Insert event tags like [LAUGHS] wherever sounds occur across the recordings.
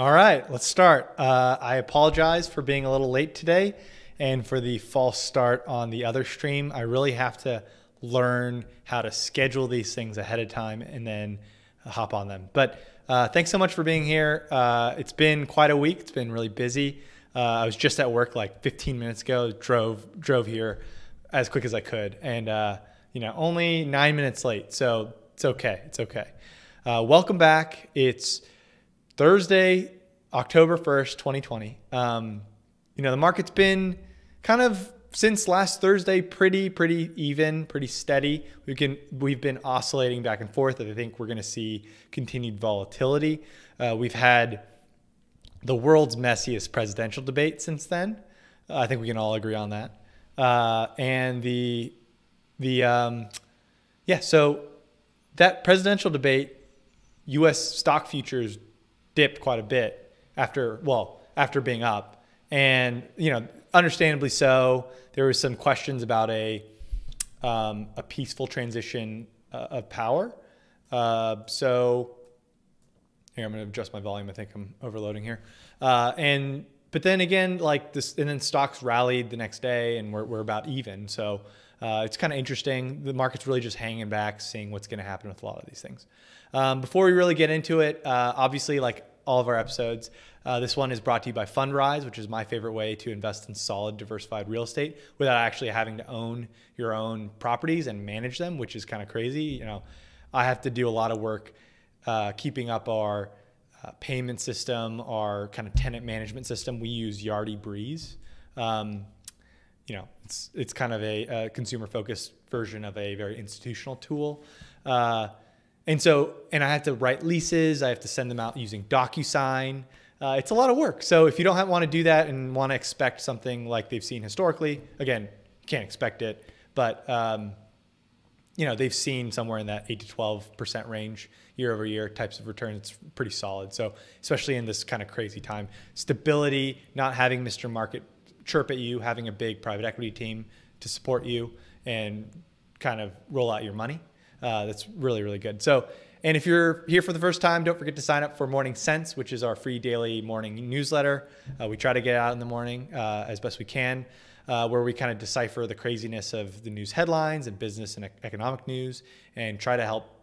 All right, let's start. Uh, I apologize for being a little late today and for the false start on the other stream. I really have to learn how to schedule these things ahead of time and then hop on them. But uh, thanks so much for being here. Uh, it's been quite a week. It's been really busy. Uh, I was just at work like 15 minutes ago. Drove drove here as quick as I could, and uh, you know only nine minutes late. So it's okay. It's okay. Uh, welcome back. It's Thursday, October 1st, 2020. Um, you know, the market's been kind of since last Thursday pretty pretty even, pretty steady. We can we've been oscillating back and forth. I think we're going to see continued volatility. Uh, we've had the world's messiest presidential debate since then. Uh, I think we can all agree on that. Uh, and the the um, yeah, so that presidential debate, U.S. stock futures dipped quite a bit after well after being up, and you know understandably so. There was some questions about a um, a peaceful transition uh, of power. Uh, so here I'm going to adjust my volume. I think I'm overloading here. Uh, and but then again, like this, and then stocks rallied the next day, and we're we're about even. So. Uh, it's kind of interesting. The market's really just hanging back, seeing what's going to happen with a lot of these things. Um, before we really get into it, uh, obviously, like all of our episodes. Uh, this one is brought to you by Fundrise, which is my favorite way to invest in solid, diversified real estate without actually having to own your own properties and manage them, which is kind of crazy. You know, I have to do a lot of work uh, keeping up our uh, payment system, our kind of tenant management system. We use Yardi Breeze. Um, you know, it's it's kind of a, a consumer focused version of a very institutional tool. Uh, and so, and I have to write leases. I have to send them out using DocuSign. Uh, it's a lot of work. So if you don't want to do that and want to expect something like they've seen historically, again, can't expect it. But um, you know they've seen somewhere in that eight to twelve percent range year over year types of returns. It's pretty solid. So especially in this kind of crazy time, stability, not having Mr. Market chirp at you, having a big private equity team to support you and kind of roll out your money uh, that's really, really good. So, and if you're here for the first time, don't forget to sign up for Morning Sense, which is our free daily morning newsletter. Uh, we try to get out in the morning uh, as best we can, uh, where we kind of decipher the craziness of the news headlines and business and economic news and try to help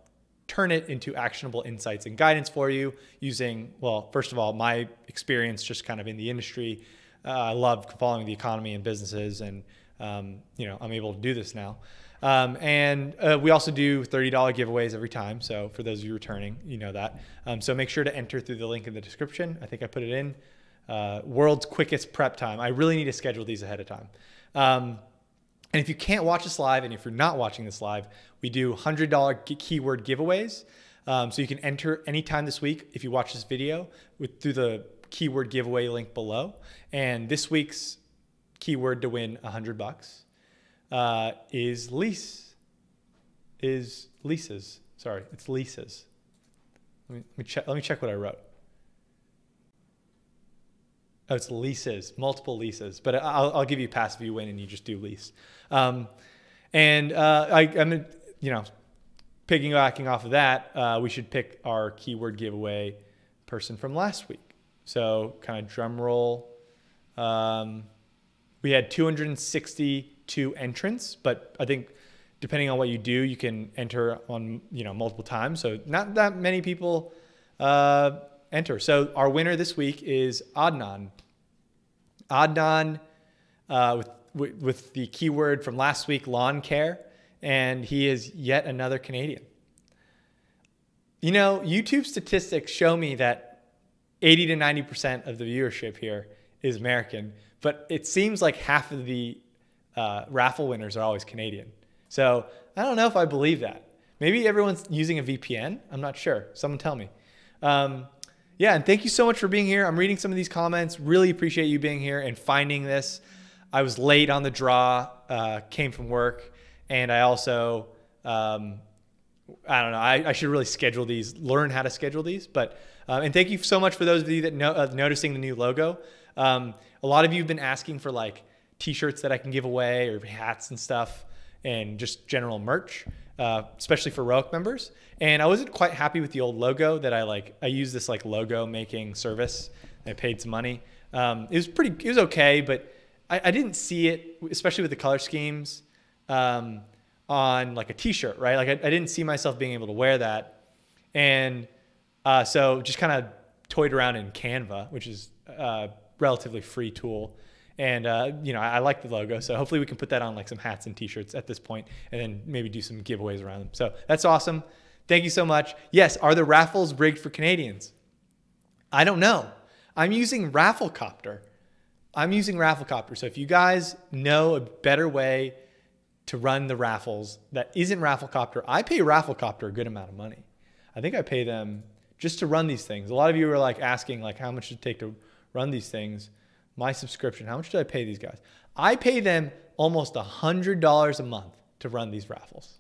turn it into actionable insights and guidance for you using, well, first of all, my experience just kind of in the industry. Uh, I love following the economy and businesses, and um, you know, I'm able to do this now. Um, and uh, we also do $30 giveaways every time. So for those of you returning, you know that. Um, so make sure to enter through the link in the description. I think I put it in. Uh, world's quickest prep time. I really need to schedule these ahead of time. Um, and if you can't watch this live, and if you're not watching this live, we do $100 keyword giveaways. Um, so you can enter anytime this week if you watch this video with, through the keyword giveaway link below. And this week's keyword to win 100 bucks uh, is lease, is leases. Sorry, it's leases. Let me, let me, check, let me check what I wrote. Oh, it's leases, multiple leases. But I'll, I'll give you pass if you win and you just do lease. Um, and uh, I, am you know, piggybacking off of that, uh, we should pick our keyword giveaway person from last week. So kind of drum roll. Um, we had 260 two entrants, but I think depending on what you do, you can enter on you know multiple times. So not that many people uh, enter. So our winner this week is Adnan. Adnan uh, with, with with the keyword from last week, lawn care, and he is yet another Canadian. You know, YouTube statistics show me that 80 to 90% of the viewership here is American, but it seems like half of the uh, raffle winners are always Canadian. So I don't know if I believe that. Maybe everyone's using a VPN. I'm not sure. Someone tell me. Um, yeah, and thank you so much for being here. I'm reading some of these comments. Really appreciate you being here and finding this. I was late on the draw, uh, came from work, and I also, um, I don't know, I, I, should really schedule these, learn how to schedule these. But uh, and thank you so much for those of you that know, uh, noticing the new logo. Um, a lot of you have been asking for like t-shirts that I can give away or hats and stuff and just general merch. uh, especially for Roic members. And I wasn't quite happy with the old logo that I like. I used this like logo making service. I paid some money. Um, it was pretty. It was okay, but I, I, didn't see it, especially with the color schemes, um, on like a T-shirt, right? Like I, I, didn't see myself being able to wear that, and uh, so just kind of toyed around in Canva, which is a relatively free tool. And uh, you know, I, I, like the logo, so hopefully we can put that on like some hats and T-shirts at this point, and then maybe do some giveaways around them. So that's awesome. Thank you so much. Yes, are the raffles rigged for Canadians? I don't know. I'm using Rafflecopter. I'm using Rafflecopter. So if you guys know a better way to run the raffles that isn't Rafflecopter, I pay Rafflecopter a good amount of money. I think I pay them just to run these things. A lot of you are like asking like how much does it take to run these things? My subscription, how much do I pay these guys? I pay them almost a hundred dollars a month to run these raffles.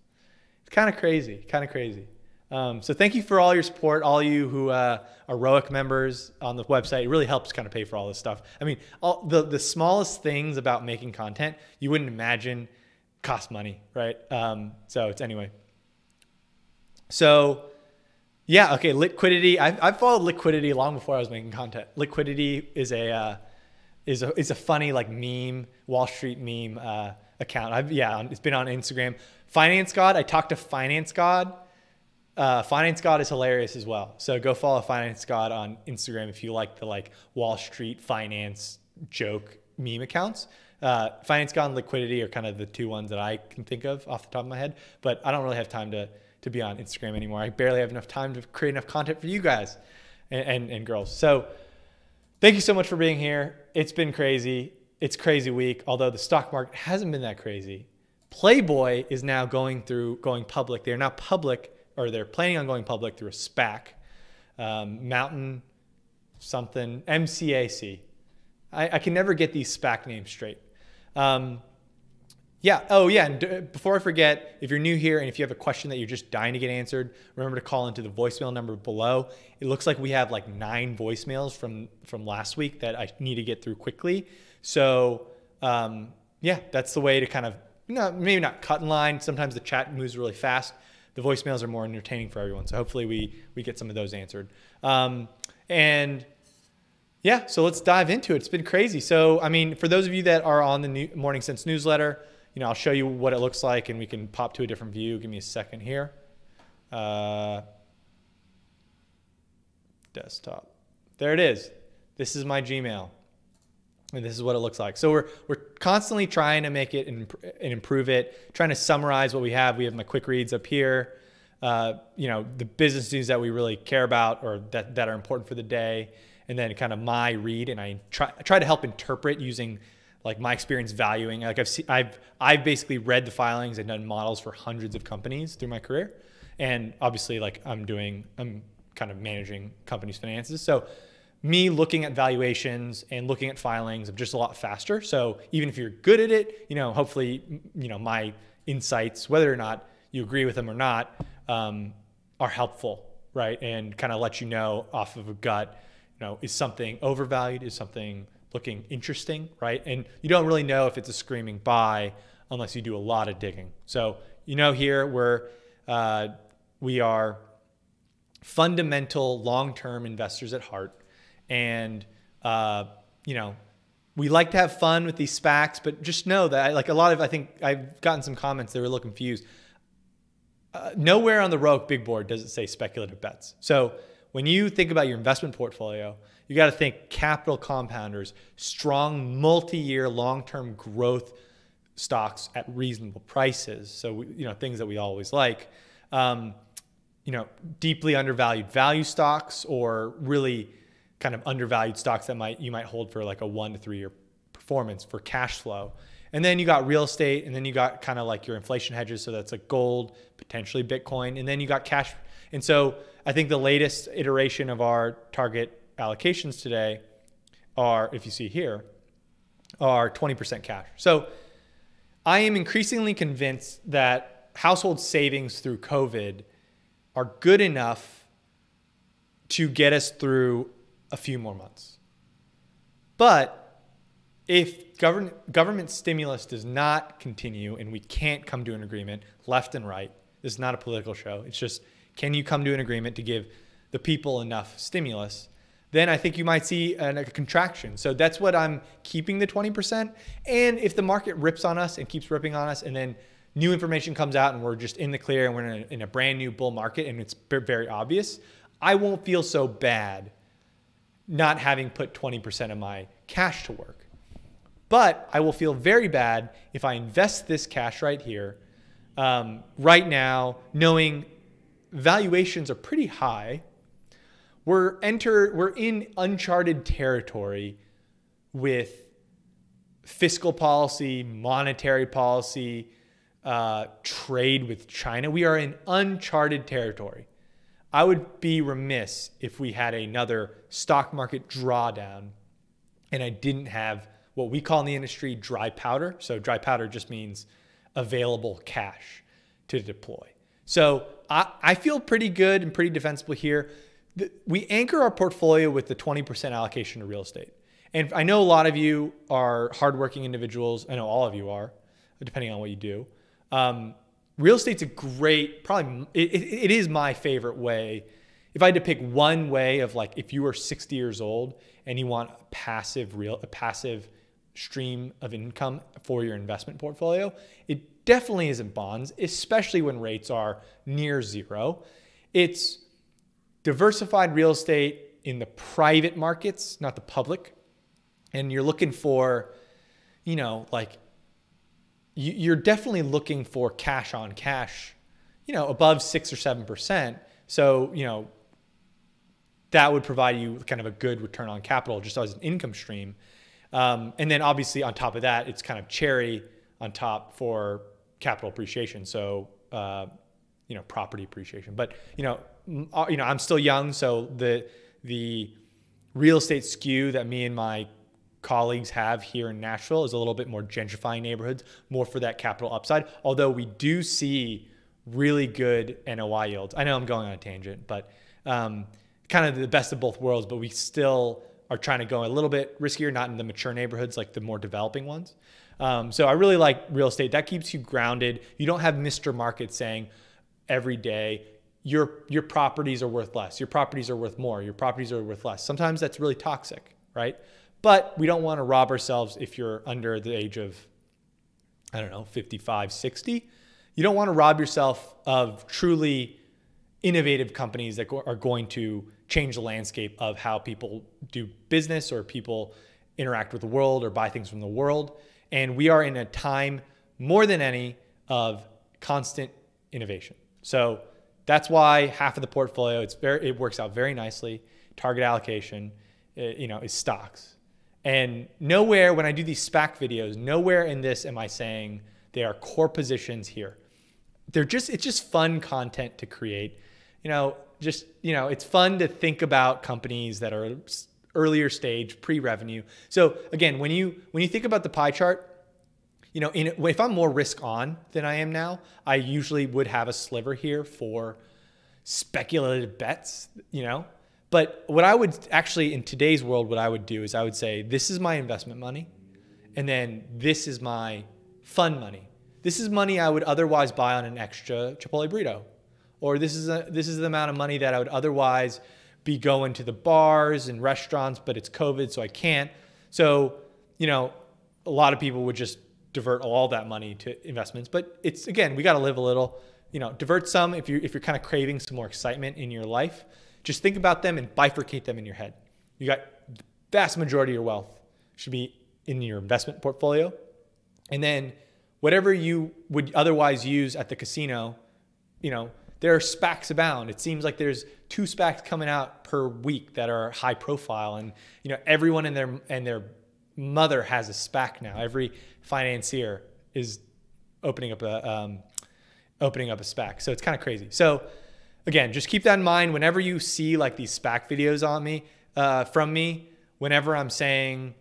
It's kind of crazy, kind of crazy. Um, so thank you for all your support, all you who uh, are Roic members on the website. It really helps kind of pay for all this stuff. I mean, all the the smallest things about making content you wouldn't imagine cost money, right? Um, so it's anyway. So yeah, okay. liquidity. I've, I've followed liquidity long before I was making content. Liquidity is a uh, is a is a funny like meme Wall Street meme uh, account. I've yeah, it's been on Instagram. Finance God. I talked to Finance God uh, Finance God is hilarious as well. So go follow Finance God on Instagram if you like the like Wall Street finance joke meme accounts. Uh, finance God and Liquidity are kind of the two ones that I can think of off the top of my head. But I don't really have time to to be on Instagram anymore. I barely have enough time to create enough content for you guys and, and, and girls. So thank you so much for being here. It's been crazy. It's crazy week. Although the stock market hasn't been that crazy. Playboy is now going through going public. They are now public or they're planning on going public through a SPAC, um, Mountain something, MCAC. I, I, can never get these SPAC names straight. Um, yeah. Oh, yeah. And d- before I forget, if you're new here and if you have a question that you're just dying to get answered, remember to call into the voicemail number below. It looks like we have like nine voicemails from from last week that I need to get through quickly. So um, yeah, that's the way to kind of know, maybe not cut in line. Sometimes the chat moves really fast the voicemails are more entertaining for everyone. So hopefully we we get some of those answered. Um, and yeah, so let's dive into it. It's been crazy. So I mean, for those of you that are on the new Morning Sense newsletter, you know, I'll show you what it looks like, and we can pop to a different view. Give me a second here. Uh, desktop. There it is. This is my Gmail. And this is what it looks like. So we're, we're constantly trying to make it and, and improve it, trying to summarize what we have. We have my quick reads up here, uh, you know, the business news that we really care about or that, that are important for the day. And then kind of my read. And I try, try to help interpret using like my experience valuing. Like I've, I've, I've basically read the filings and done models for hundreds of companies through my career. And obviously like I'm doing, I'm kind of managing companies' finances. So me looking at valuations and looking at filings, I'm just a lot faster. So even if you're good at it, you know, hopefully, you know, my insights, whether or not you agree with them or not, um, are helpful, right? And kind of let you know off of a gut, you know, is something overvalued? Is something looking interesting, right? And you don't really know if it's a screaming buy unless you do a lot of digging. So you know, here we're uh, we are fundamental long-term investors at heart and uh, you know we like to have fun with these SPACs, but just know that I like a lot of I think I've gotten some comments that were a little confused. Uh, nowhere on the Roic big board does it say speculative bets. So when you think about your investment portfolio, you got to think capital compounders, strong multi-year long-term growth stocks at reasonable prices. So you know things that we always like. Um, you know, deeply undervalued value stocks or really kind of undervalued stocks that might you might hold for like a one to three year performance for cash flow. And then you got real estate, and then you got kind of like your inflation hedges. So that's like gold, potentially Bitcoin, and then you got cash. And so I think the latest iteration of our target allocations today are, if you see here, are 20% cash. So I am increasingly convinced that household savings through COVID are good enough to get us through a few more months. But if government government stimulus does not continue and we can't come to an agreement left and right, This is not a political show. It's just can you come to an agreement to give the people enough stimulus? Then I think you might see a, contraction. So that's what I'm keeping the 20%. And if the market rips on us and keeps ripping on us, and then new information comes out and we're just in the clear and we're in a, in a brand new bull market and it's very obvious, I won't feel so bad not having put 20% of my cash to work. But I will feel very bad if I invest this cash right here, um, right now, knowing valuations are pretty high. We're enter we're in uncharted territory with fiscal policy, monetary policy, uh, trade with China. We are in uncharted territory. I would be remiss if we had another stock market drawdown and I didn't have what we call in the industry dry powder. So, dry powder just means available cash to deploy. So, I, I feel pretty good and pretty defensible here. We anchor our portfolio with the 20% allocation to real estate. And I know a lot of you are hardworking individuals. I know all of you are, depending on what you do. Um, real estate's a great, probably, it, it is my favorite way. If I had to pick one way of like, if you are 60 years old and you want a passive real, a passive stream of income for your investment portfolio. It definitely isn't bonds, especially when rates are near zero. It's diversified real estate in the private markets, not the public. And you're looking for, you know, like you're definitely looking for cash on cash, you know, above six or seven percent. So, you know, that would provide you kind of a good return on capital just as an income stream. Um, and then obviously on top of that, it's kind of cherry on top for capital appreciation. So, uh, you know, property appreciation. But you know, you know, I'm still young, so the the real estate skew that me and my colleagues have here in Nashville is a little bit more gentrifying neighborhoods, more for that capital upside. Although we do see really good NOI yields. I know I'm going on a tangent, but um, kind of the best of both worlds. But we still are trying to go a little bit riskier, not in the mature neighborhoods like the more developing ones. Um, so I really like real estate. That keeps you grounded. You don't have Mr. Market saying every day your your properties are worth less. Your properties are worth more. Your properties are worth less. Sometimes that's really toxic, right? But we don't want to rob ourselves if you're under the age of I don't know, 55, 60. You don't want to rob yourself of truly innovative companies that are going to change the landscape of how people do business or people interact with the world or buy things from the world. And we are in a time more than any of constant innovation. So that's why half of the portfolio it's very it works out very nicely. Target allocation, uh, you know, is stocks. And nowhere when I do these SPAC videos, nowhere in this am I saying they are core positions here. They're just it's just fun content to create. You know, just you know it's fun to think about companies that are earlier stage pre-revenue so again when you when you think about the pie chart you know in, if i'm more risk on than i am now i usually would have a sliver here for speculative bets you know but what i would actually in today's world what i would do is i would say this is my investment money and then this is my fun money this is money i would otherwise buy on an extra chipotle burrito or this is a, this is the amount of money that I would otherwise be going to the bars and restaurants, but it's COVID, so I can't. So, you know, a lot of people would just divert all that money to investments. But it's again, we got to live a little. You know, divert some if you if you're kind of craving some more excitement in your life. Just think about them and bifurcate them in your head. You got the vast majority of your wealth should be in your investment portfolio, and then whatever you would otherwise use at the casino, you know, there are SPACs abound. It seems like there's two SPACs coming out per week that are high profile, and you know everyone and their and their mother has a SPAC now. Every financier is opening up a um, opening up a SPAC, so it's kind of crazy. So again, just keep that in mind whenever you see like these SPAC videos on me uh, from me. Whenever I'm saying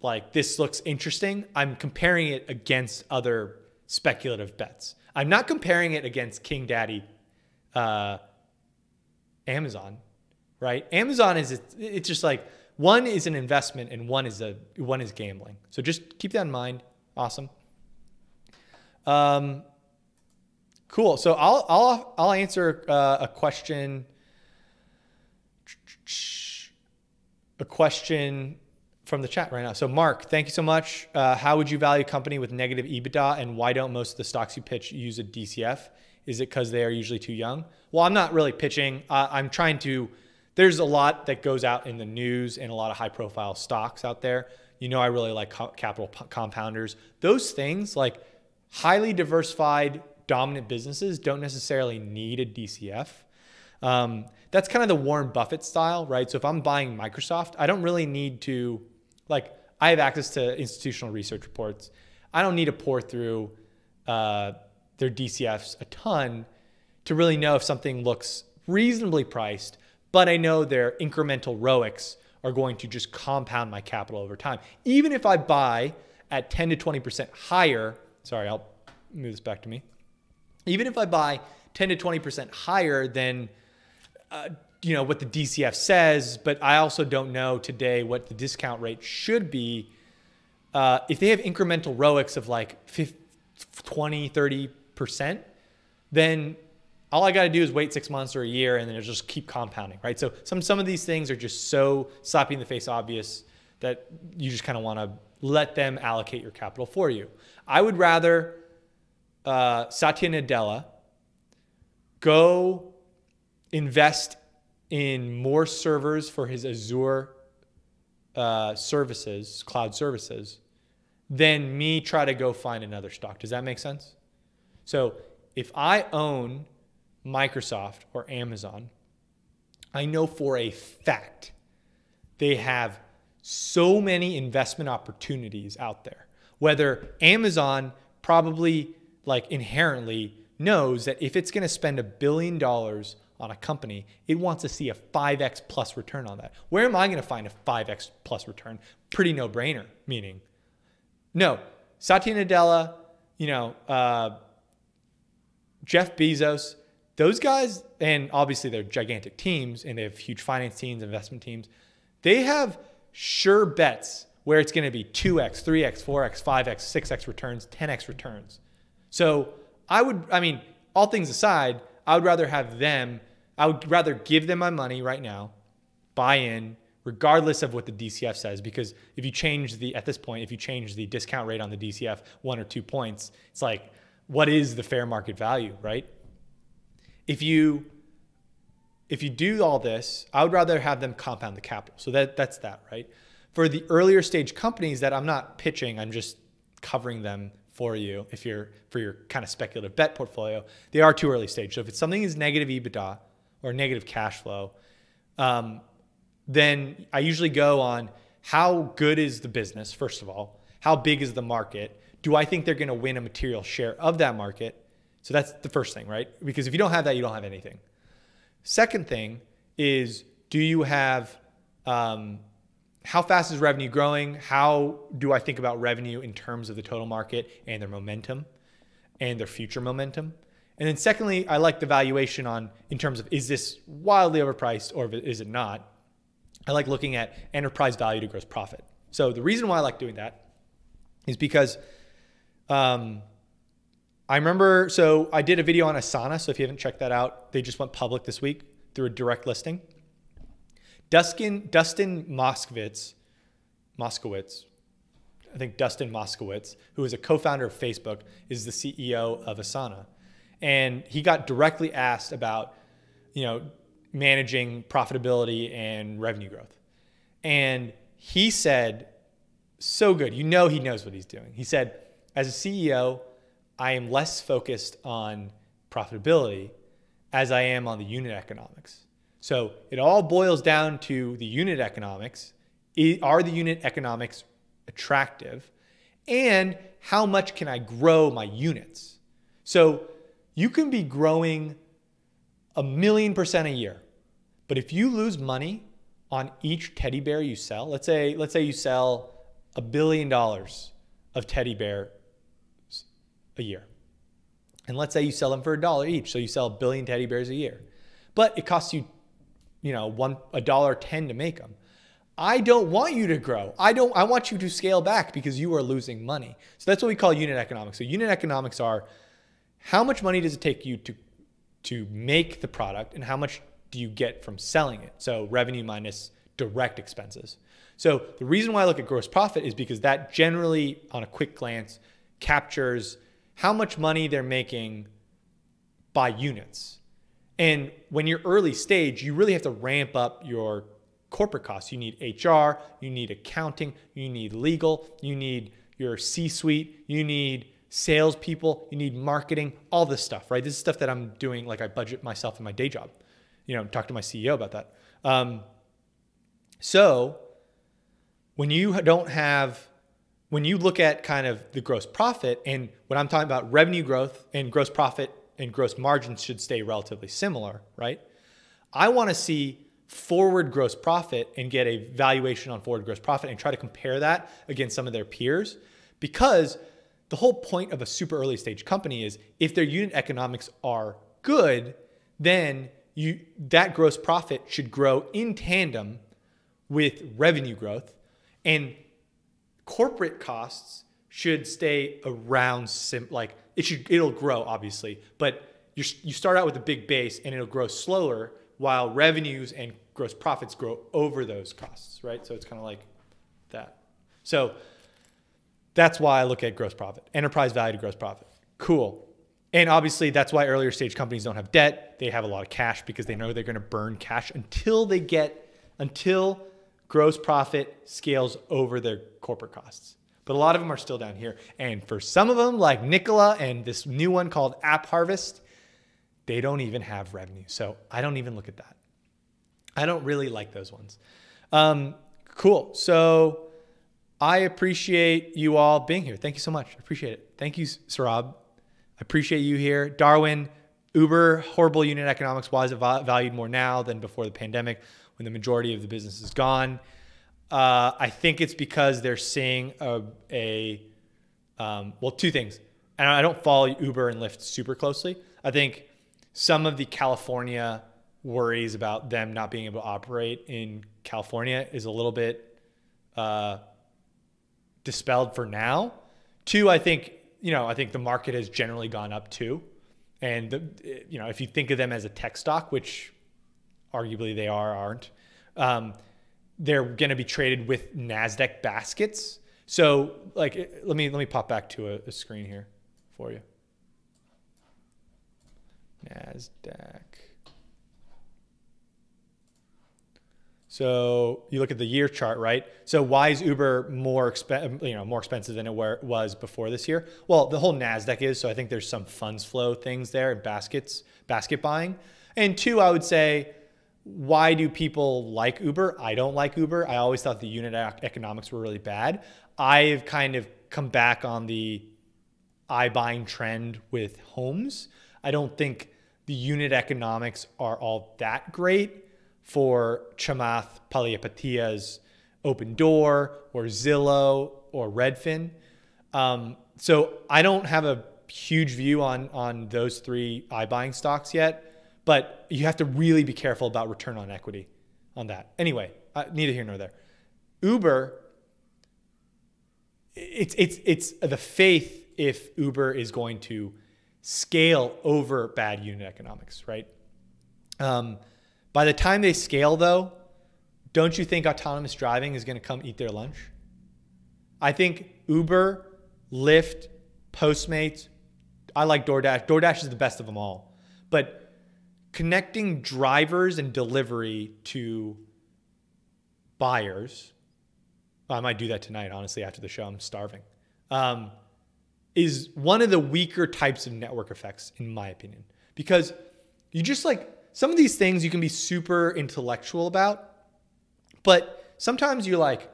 like this looks interesting, I'm comparing it against other speculative bets. I'm not comparing it against King Daddy uh, Amazon, right? Amazon is it's just like one is an investment and one is a one is gambling. So just keep that in mind. Awesome. Um, Cool. So I'll I'll I'll answer uh, a question. A question from the chat right now. So Mark, thank you so much. Uh, how would you value a company with negative EBITDA, and why don't most of the stocks you pitch use a DCF? Is it because they are usually too young? Well, I'm not really pitching. Uh, I'm trying to. There's a lot that goes out in the news and a lot of high profile stocks out there. You know, I really like capital compounders. Those things, like highly diversified, dominant businesses, don't necessarily need a DCF. Um, that's kind of the Warren Buffett style, right? So if I'm buying Microsoft, I don't really need to, like, I have access to institutional research reports. I don't need to pour through uh, their DCFs a ton to really know if something looks reasonably priced, but I know their incremental ROICs are going to just compound my capital over time. Even if I buy at 10 to 20% higher, sorry, I'll move this back to me. Even if I buy 10 to 20% higher than uh, you know what the DCF says, but I also don't know today what the discount rate should be. Uh, if they have incremental ROICs of like 50, 20, 30%, then all I got to do is wait six months or a year and then it'll just keep compounding, right? So some, some of these things are just so slapping in the face obvious that you just kind of want to let them allocate your capital for you. I would rather uh, Satya Nadella go invest in more servers for his Azure uh, services, cloud services, than me try to go find another stock. Does that make sense? So if I own Microsoft or Amazon, I know for a fact they have so many investment opportunities out there. Whether Amazon probably like inherently knows that if it's going to spend a billion dollars on a company, it wants to see a 5x plus return on that. Where am I going to find a 5x plus return? Pretty no brainer, meaning, no, Satya Nadella, you know, uh, Jeff Bezos, those guys, and obviously they're gigantic teams and they have huge finance teams, investment teams. They have sure bets where it's going to be 2x, 3x, 4x, 5x, 6x returns, 10x returns. So I would, I mean, all things aside, I would rather have them, I would rather give them my money right now, buy in, regardless of what the DCF says. Because if you change the, at this point, if you change the discount rate on the DCF one or two points, it's like, what is the fair market value, right? If you, if you do all this, I would rather have them compound the capital. So that that's that, right? For the earlier stage companies that I'm not pitching, I'm just covering them for you if you're for your kind of speculative bet portfolio, they are too early stage. So if it's something is negative EBITDA or negative cash flow, um, then I usually go on how good is the business, first of all, how big is the market? Do I think they're going to win a material share of that market? So that's the first thing, right? Because if you don't have that, you don't have anything. Second thing is, do you have um, how fast is revenue growing? How do I think about revenue in terms of the total market and their momentum and their future momentum? And then secondly, I like the valuation on in terms of is this wildly overpriced or is it not? I like looking at enterprise value to gross profit. So the reason why I like doing that is because um, I remember, so I did a video on Asana. So if you haven't checked that out, they just went public this week through a direct listing. Dustin Dustin Moskowitz, Moskowitz, I think Dustin Moskowitz, who is a co-founder of Facebook, is the CEO of Asana, and he got directly asked about, you know, managing profitability and revenue growth, and he said, so good, you know, he knows what he's doing. He said, as a CEO, I am less focused on profitability as I am on the unit economics. So it all boils down to the unit economics. Are the unit economics attractive? And how much can I grow my units? So you can be growing a million percent a year. But if you lose money on each teddy bear you sell, let's say, let's say you sell a billion dollars of teddy bear a year. And let's say you sell them for a dollar each. So you sell a billion teddy bears a year. But it costs you you know, one a dollar ten to make them. I don't want you to grow. I don't I want you to scale back because you are losing money. So that's what we call unit economics. So unit economics are how much money does it take you to to make the product and how much do you get from selling it? So revenue minus direct expenses. So the reason why I look at gross profit is because that generally on a quick glance captures how much money they're making by units. And when you're early stage, you really have to ramp up your corporate costs. You need HR, you need accounting, you need legal, you need your C suite, you need salespeople, you need marketing, all this stuff, right? This is stuff that I'm doing, like I budget myself in my day job. You know, talk to my CEO about that. Um, so when you don't have, when you look at kind of the gross profit, and when I'm talking about revenue growth and gross profit and gross margins should stay relatively similar, right? I want to see forward gross profit and get a valuation on forward gross profit and try to compare that against some of their peers because the whole point of a super early stage company is if their unit economics are good, then you that gross profit should grow in tandem with revenue growth and corporate costs should stay around sim like it should it'll grow obviously but you you start out with a big base and it'll grow slower while revenues and gross profits grow over those costs right? So it's kind of like that. So that's why I look at gross profit enterprise value to gross profit. Cool. And obviously that's why earlier stage companies don't have debt. They have a lot of cash because they know they're going to burn cash until they get until gross profit scales over their corporate costs but a lot of them are still down here. And for some of them, like Nikola and this new one called AppHarvest, they don't even have revenue. So I don't even look at that. I don't really like those ones. Um, cool. So I appreciate you all being here. Thank you so much. I appreciate it. Thank you, Sarab. I appreciate you here. Darwin, Uber, horrible unit economics. Why is it valued more now than before the pandemic when the majority of the business is gone? Uh, I think it's because they're seeing a, a um, well, two things. And I don't follow Uber and Lyft super closely. I think some of the California worries about them not being able to operate in California is a little bit uh, dispelled for now. Two, I think you know I think the market has generally gone up too, and the, you know if you think of them as a tech stock, which arguably they are aren't. Um, they're going to be traded with Nasdaq baskets. So, like, let me let me pop back to a, a screen here for you. Nasdaq. So you look at the year chart, right? So why is Uber more expensive, you know, more expensive than it was before this year? Well, the whole Nasdaq is. So I think there's some funds flow things there, and baskets, basket buying. And two, I would say why do people like Uber? I don't like Uber. I always thought the unit economics were really bad. I've kind of come back on the iBuying trend with homes. I don't think the unit economics are all that great for Chamath Palihapitiya's Opendoor or Zillow or Redfin. Um, so I don't have a huge view on on those three iBuying stocks yet. But you have to really be careful about return on equity on that. Anyway, uh, neither here nor there. Uber, it's it's it's the faith if Uber is going to scale over bad unit economics, right? Um, by the time they scale, though, don't you think autonomous driving is going to come eat their lunch? I think Uber, Lyft, Postmates, I like DoorDash. DoorDash is the best of them all. But connecting drivers and delivery to buyers, I might do that tonight, honestly, after the show. I'm starving. Um, is one of the weaker types of network effects, in my opinion. Because you just like some of these things you can be super intellectual about, but sometimes you're like,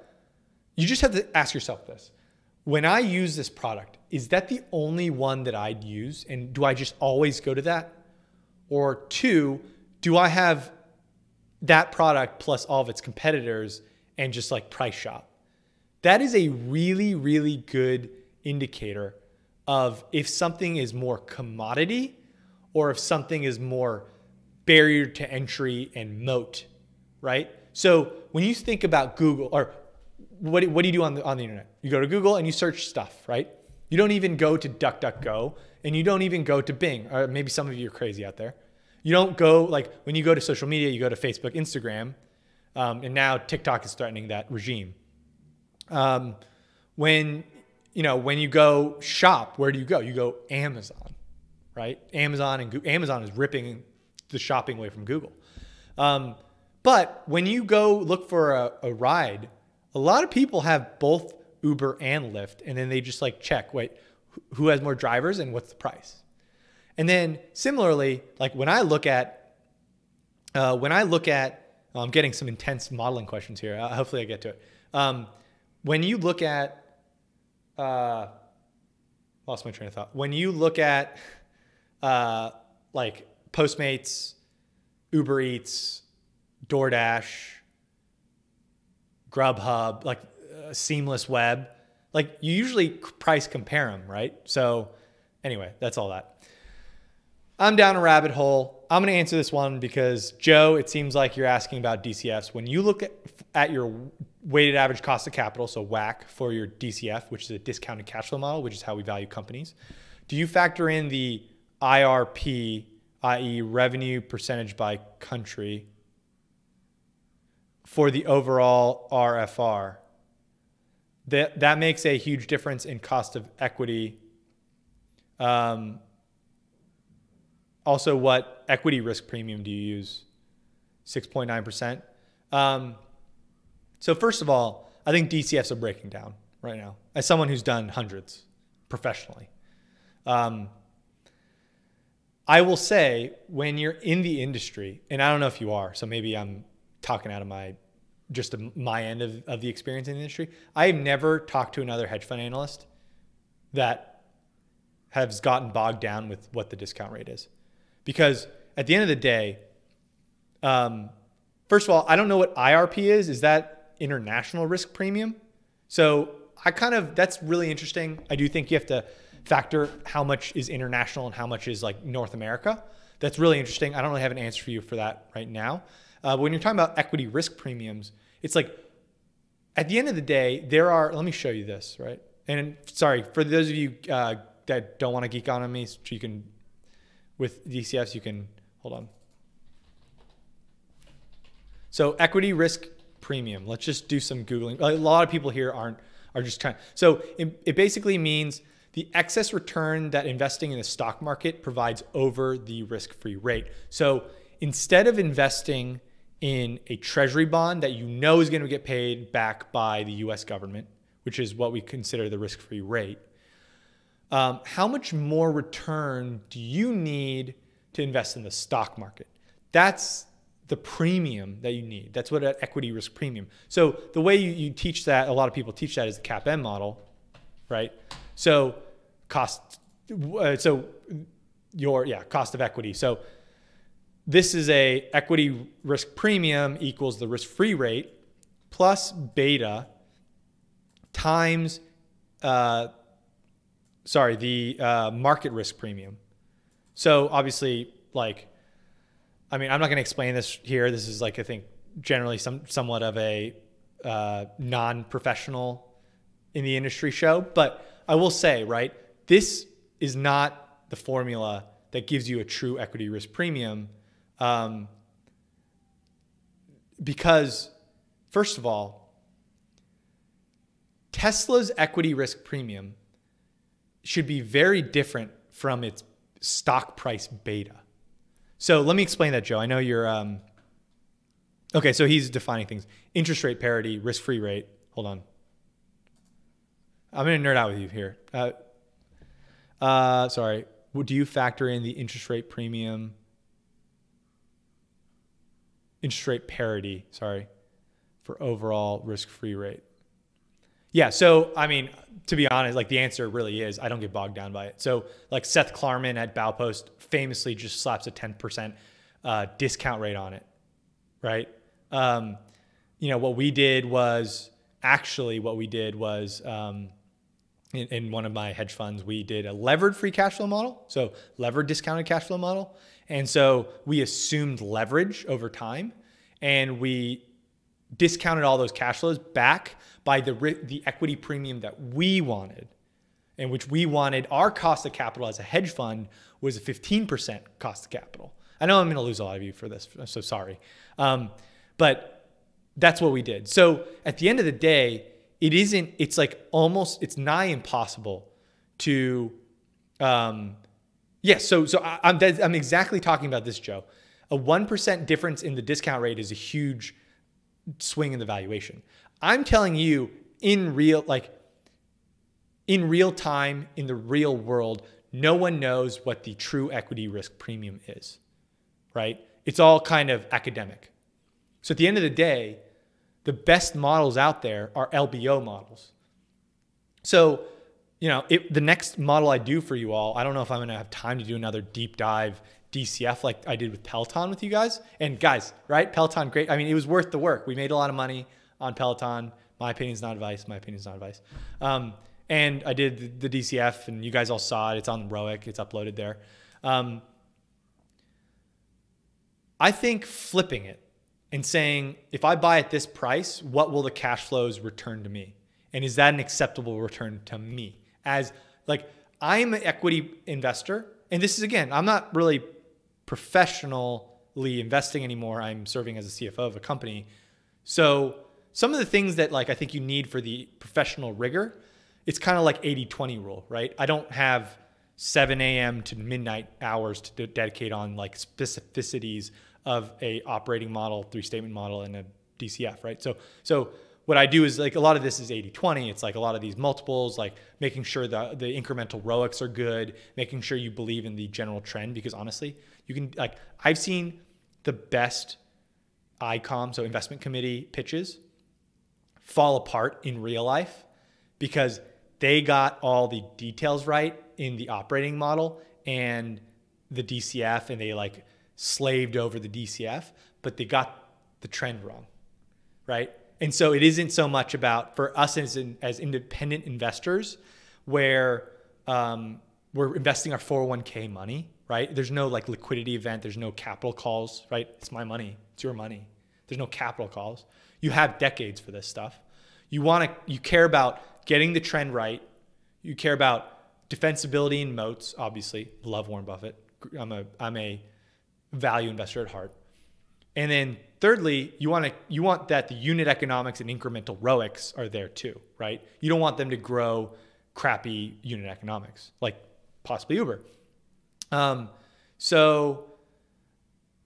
you just have to ask yourself this. When I use this product, is that the only one that I'd use? And do I just always go to that? Or two, do I have that product plus all of its competitors and just like price shop? That is a really, really good indicator of if something is more commodity or if something is more barrier to entry and moat, right? So when you think about Google or what, what do you do on the, on the internet? You go to Google and you search stuff, right? You don't even go to DuckDuckGo and you don't even go to Bing. Or maybe some of you are crazy out there. You don't go like when you go to social media, you go to Facebook, Instagram, um, and now TikTok is threatening that regime. Um, when you know when you go shop, where do you go? You go Amazon, right? Amazon and Go- Amazon is ripping the shopping away from Google. Um, but when you go look for a, a ride, a lot of people have both Uber and Lyft, and then they just like check, wait, who has more drivers and what's the price? And then similarly, like when I look at, uh, when I look at, I'm getting some intense modeling questions here. Uh, hopefully I get to it. Um, when you look at, uh, lost my train of thought. When you look at, uh, like Postmates, Uber Eats, DoorDash, Grubhub, like uh, Seamless Web, like you usually price compare them, right? So, anyway, that's all that. I'm down a rabbit hole. I'm going to answer this one because Joe, it seems like you're asking about DCFs. When you look at, at your weighted average cost of capital, so WACC for your DCF, which is a discounted cash flow model, which is how we value companies, do you factor in the IRP, i.e., revenue percentage by country, for the overall RFR? That, that makes a huge difference in cost of equity. Um, also, what equity risk premium do you use? 6.9%. Um, so, first of all, I think DCFs are breaking down right now as someone who's done hundreds professionally. Um, I will say when you're in the industry, and I don't know if you are, so maybe I'm talking out of my just my end of, of the experience in the industry. I have never talked to another hedge fund analyst that has gotten bogged down with what the discount rate is. Because at the end of the day, um, first of all, I don't know what IRP is. Is that international risk premium? So I kind of, that's really interesting. I do think you have to factor how much is international and how much is like North America. That's really interesting. I don't really have an answer for you for that right now. Uh, when you're talking about equity risk premiums, it's like at the end of the day, there are, let me show you this, right? And sorry, for those of you uh, that don't want to geek on me, so you can with DCFs, you can hold on. So equity risk premium. Let's just do some googling. A lot of people here aren't are just trying. So it, it basically means the excess return that investing in the stock market provides over the risk-free rate. So instead of investing in a treasury bond that you know is going to get paid back by the US government, which is what we consider the risk-free rate, um, how much more return do you need to invest in the stock market? That's the premium that you need. That's what an equity risk premium. So the way you, you teach that, a lot of people teach that is the CAPM model, right? So cost, uh, so your yeah cost of equity. So this is a equity risk premium equals the risk free rate plus beta times uh, sorry, the uh, market risk premium. So obviously, like, I mean, I'm not going to explain this here. This is like I think generally some somewhat of a uh, non-professional in the industry show, but I will say, right, this is not the formula that gives you a true equity risk premium, um, because first of all, Tesla's equity risk premium should be very different from its stock price beta. So let me explain that, Joe. I know you're. Um, okay, so he's defining things: interest rate parity, risk-free rate. Hold on. I'm gonna nerd out with you here. Uh, uh, sorry. Do you factor in the interest rate premium? Interest rate parity. Sorry, for overall risk-free rate. Yeah. So, I mean, to be honest, like the answer really is I don't get bogged down by it. So, like Seth Klarman at Baupost famously just slaps a 10% uh, discount rate on it, right? Um, you know, what we did was actually what we did was um, in, in one of my hedge funds, we did a levered free cash flow model. So, levered discounted cash flow model. And so we assumed leverage over time and we discounted all those cash flows back by the the equity premium that we wanted. in which we wanted our cost of capital as a hedge fund was a 15% cost of capital. I know I'm going to lose a lot of you for this, I'm so sorry. Um, but that's what we did. So at the end of the day, it isn't, it's like almost, it's nigh impossible to, um, yes. Yeah, so, so I, I'm, I'm exactly talking about this, Joe. A 1% difference in the discount rate is a huge swing in the valuation. I'm telling you in real, like in real time, in the real world, no one knows what the true equity risk premium is, right? It's all kind of academic. So at the end of the day, the best models out there are LBO models. So, you know, it, the next model I do for you all, I don't know if I'm going to have time to do another deep dive DCF like I did with Peloton with you guys. And guys, right? Peloton, great. I mean, it was worth the work. We made a lot of money on Peloton. My opinion is not advice. My opinion is not advice. Um, and I did the DCF, and you guys all saw it. It's on ROIC. It's uploaded there. Um, I think flipping it and saying, if I buy at this price, what will the cash flows return to me? And is that an acceptable return to me? As like I'm an equity investor, and this is again, I'm not really professionally investing anymore. I'm serving as a CFO of a company. So some of the things that like I think you need for the professional rigor it's kind of like 80 20 rule, right? I don't have 7 a.m. to midnight hours to dedicate on like specificities of a operating model, three statement model, and a DCF, right? So, so what I do is like a lot of this is 80 20. It's like a lot of these multiples, like making sure the, the incremental ROICs are good, making sure you believe in the general trend. Because honestly, you can, like, I've seen the best ICOM, so investment committee pitches, fall apart in real life because they got all the details right in the operating model and the DCF, and they like slaved over the DCF, but they got the trend wrong, right? And so it isn't so much about for us as in, as independent investors, where um, we're investing our 401k money, right? There's no like liquidity event. There's no capital calls, right? It's my money. It's your money. There's no capital calls. You have decades for this stuff. You want to. You care about getting the trend right. You care about defensibility and moats, obviously. Love Warren Buffett. I'm a I'm a value investor at heart. And then thirdly, you want to you want that the unit economics and incremental ROICs are there too, right? You don't want them to grow crappy unit economics, like possibly Uber. Um, so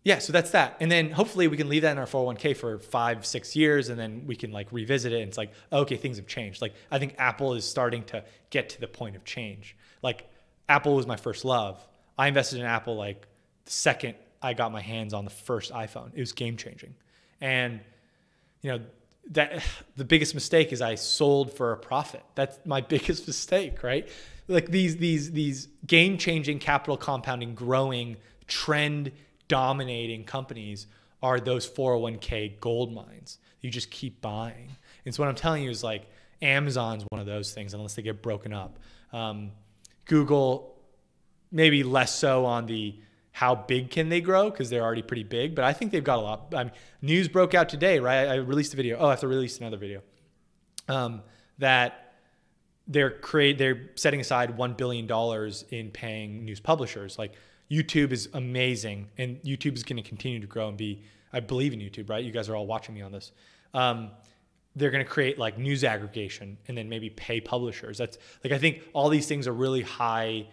yeah, so that's that. And then hopefully we can leave that in our 401k for five, six years, and then we can like revisit it. And it's like, okay, things have changed. Like I think Apple is starting to get to the point of change. Like Apple was my first love. I invested in Apple like the second I got my hands on the first iPhone. It was game changing. And you know, that [SIGHS] the biggest mistake is I sold for a profit. That's my [LAUGHS] biggest mistake, right? Like these these these game changing capital compounding growing trend dominating companies are those 401k gold mines. You just keep buying. And so what I'm telling you is like Amazon's one of those things unless they get broken up. Um, Google, maybe less so on the how big can they grow because they're already pretty big, but I think they've got a lot. I mean, news broke out today, right? I released a video. Oh, I have to release another video. Um, that they're create they're setting aside one billion dollars in paying news publishers. Like YouTube is amazing, and YouTube is going to continue to grow and be. I believe in YouTube, right? You guys are all watching me on this. Um, they're going to create like news aggregation and then maybe pay publishers. That's like I think all these things are really high,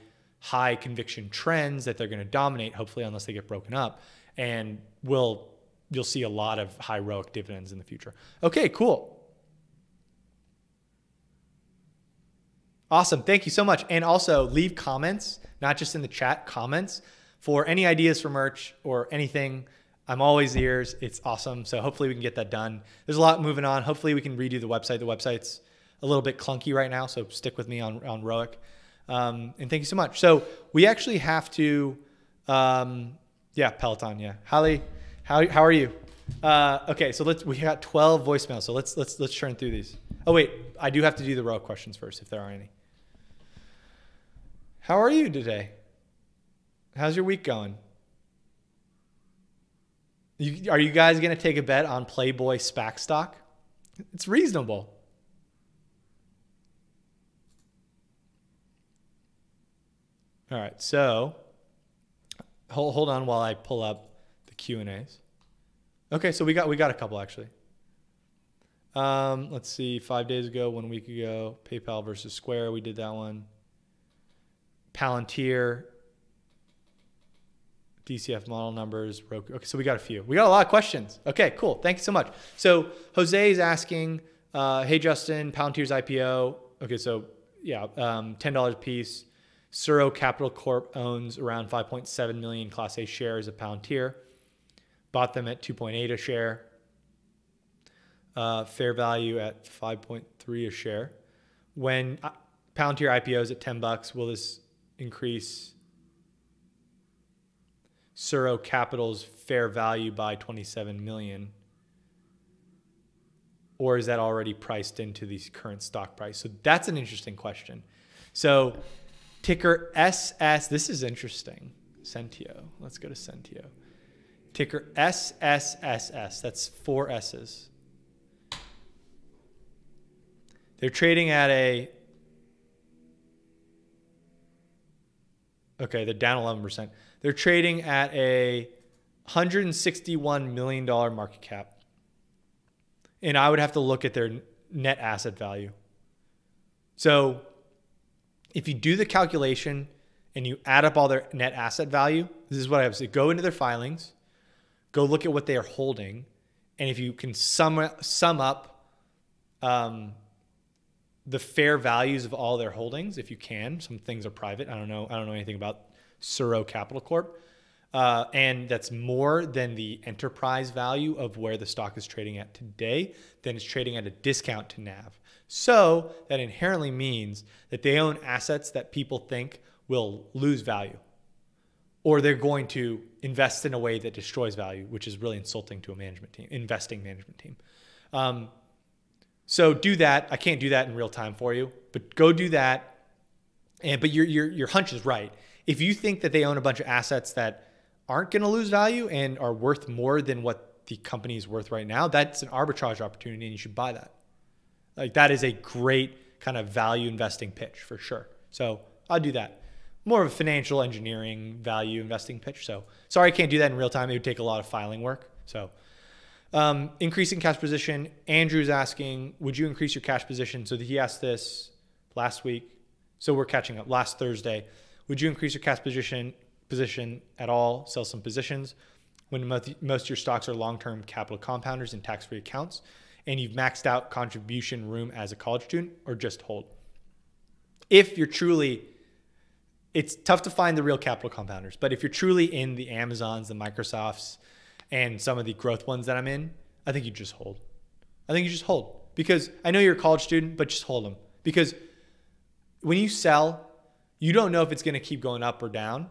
high conviction trends that they're going to dominate. Hopefully, unless they get broken up, and will you'll see a lot of high ROIC dividends in the future. Okay, cool. Awesome. Thank you so much. And also leave comments not just in the chat, comments for any ideas for merch or anything. I'm always ears. It's awesome. So hopefully we can get that done. There's a lot moving on. Hopefully we can redo the website. The website's a little bit clunky right now, so stick with me on on ROIC. Um, and thank you so much. So we actually have to, um, yeah, Peloton. Yeah, Holly, how how are you? Uh, okay, so let's we got 12 voicemails. So let's let's let's churn through these. Oh wait, I do have to do the ROIC questions first if there are any. How are you today? How's your week going? You, are you guys going to take a bet on Playboy SPAC stock? It's reasonable. All right, so hold hold on while I pull up the Q and A's. Okay, so we got we got a couple actually. Um, let's see, five days ago, one week ago, PayPal versus Square, we did that one. Palantir, DCF model numbers, Roku. Okay, so we got a few. We got a lot of questions. Okay, cool. Thank you so much. So Jose is asking, uh, hey Justin, Palantir's IPO. Okay, so yeah, um, ten dollars a piece. SuRo Capital Corp owns around 5.7 million Class A shares of Palantir. Bought them at 2.8 a share. Uh, fair value at 5.3 a share. When uh, Palantir IPOs at 10 bucks, will this increase SuRo Capital's fair value by 27 million? Or is that already priced into the current stock price? So that's an interesting question. So ticker SS, this is interesting. Sentio. Let's go to Sentio. Ticker SSSS. That's four S's. They're trading at a Okay, they're down 11%. They're trading at a $161 million market cap. And I would have to look at their net asset value. So if you do the calculation and you add up all their net asset value, this is what I have to say. Go into their filings, go look at what they are holding. And if you can sum, sum up um, the fair values of all their holdings if you can. Some things are private. I don't know. I don't know anything about SuRo Capital Corp. Uh, and that's more than the enterprise value of where the stock is trading at today, then it's trading at a discount to NAV. So that inherently means that they own assets that people think will lose value, or they're going to invest in a way that destroys value, which is really insulting to a management team, investing management team. Um, so do that. I can't do that in real time for you, but go do that. And but your your your hunch is right. If you think that they own a bunch of assets that aren't going to lose value and are worth more than what the company is worth right now, that's an arbitrage opportunity and you should buy that. Like that is a great kind of value investing pitch for sure. So I'll do that. More of a financial engineering value investing pitch. So sorry I can't do that in real time. It would take a lot of filing work. So um, increasing cash position. Andrew's asking, would you increase your cash position? So he asked this last week. So we're catching up. Last Thursday, would you increase your cash position position at all? Sell some positions when most of your stocks are long-term capital compounders and tax-free accounts, and you've maxed out contribution room as a college student, or just hold. If you're truly it's tough to find the real capital compounders, but if you're truly in the Amazons, the Microsofts, and some of the growth ones that I'm in, I think you just hold. I think you just hold because I know you're a college student, but just hold them because when you sell, you don't know if it's going to keep going up or down.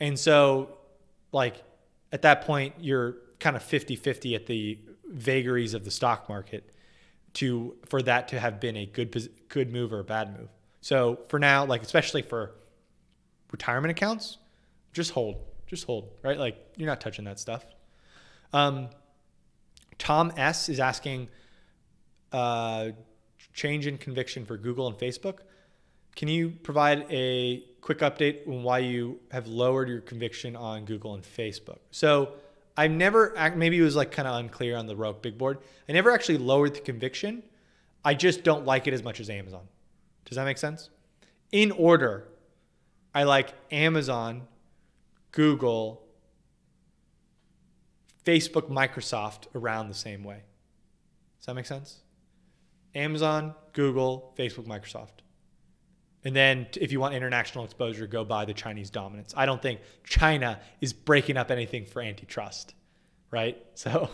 And so, like, at that point, you're kind of 50 50 at the vagaries of the stock market to for that to have been a good good move or a bad move. So for now, like especially for retirement accounts, just hold, just hold, right? Like you're not touching that stuff. Um, Tom S is asking uh, change in conviction for Google and Facebook. Can you provide a quick update on why you have lowered your conviction on Google and Facebook? So I've never, maybe it was like kind of unclear on the Rogue Big Board. I never actually lowered the conviction. I just don't like it as much as Amazon. Does that make sense? In order, I like Amazon, Google, Facebook, Microsoft around the same way. Does that make sense? Amazon, Google, Facebook, Microsoft. And then if you want international exposure, go buy the Chinese dominance. I don't think China is breaking up anything for antitrust, right? [LAUGHS] So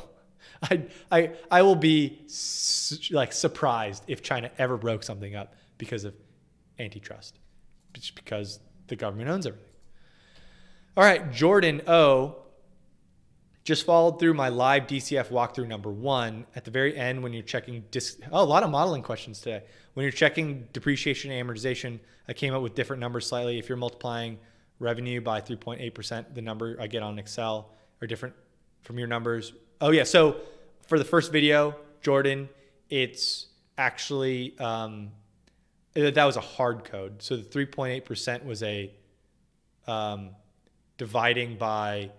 I, I, I will be su- like surprised if China ever broke something up because of antitrust, just because the government owns everything. All right, Jordan O just followed through my live DCF walkthrough number one. At the very end, when you're checking, dis- oh, a lot of modeling questions today. When you're checking depreciation and amortization, I came up with different numbers slightly. If you're multiplying revenue by 3.8%, the number I get on Excel are different from your numbers. Oh, yeah. So for the first video, Jordan, it's actually, um, that was a hard code. So the 3.8% was a um, dividing by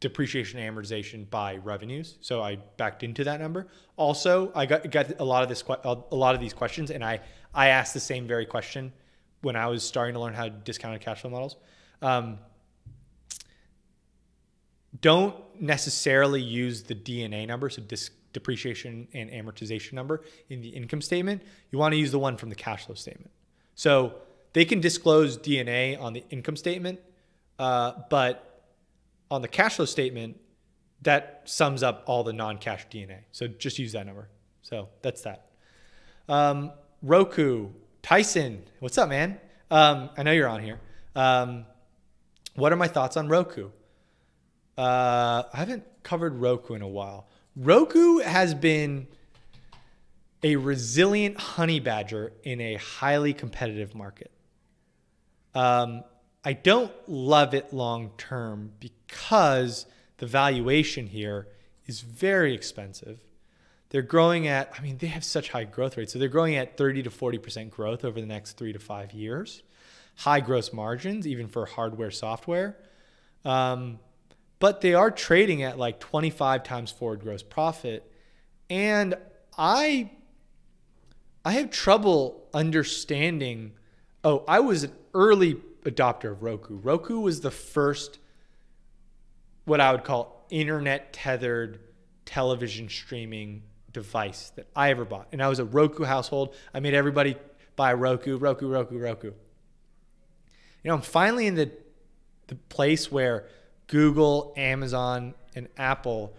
depreciation and amortization by revenues. So I backed into that number. Also, I got got a lot of this a lot of these questions, and I I asked the same very question when I was starting to learn how to discounted cash flow models. Um, don't necessarily use the D&A number, so dis- depreciation and amortization number in the income statement. You want to use the one from the cash flow statement. So they can disclose D&A on the income statement, uh, but on the cash flow statement, that sums up all the non-cash D&A. So just use that number. So that's that. Um, Roku, Tyson, what's up, man? Um, I know you're on here. Um, what are my thoughts on Roku? Uh, I haven't covered Roku in a while. Roku has been a resilient honey badger in a highly competitive market. Um, I don't love it long term because the valuation here is very expensive. They're growing at, I mean, they have such high growth rates. So they're growing at 30 to 40% growth over the next three to five years. High gross margins, even for hardware, software. Um, but they are trading at like 25 times forward gross profit. And I I have trouble understanding. Oh, I was an early adopter of Roku. Roku was the first, what I would call internet tethered television streaming device that I ever bought. And I was a Roku household. I made everybody buy Roku, Roku, Roku, Roku. You know, I'm finally in the the place where Google, Amazon, and Apple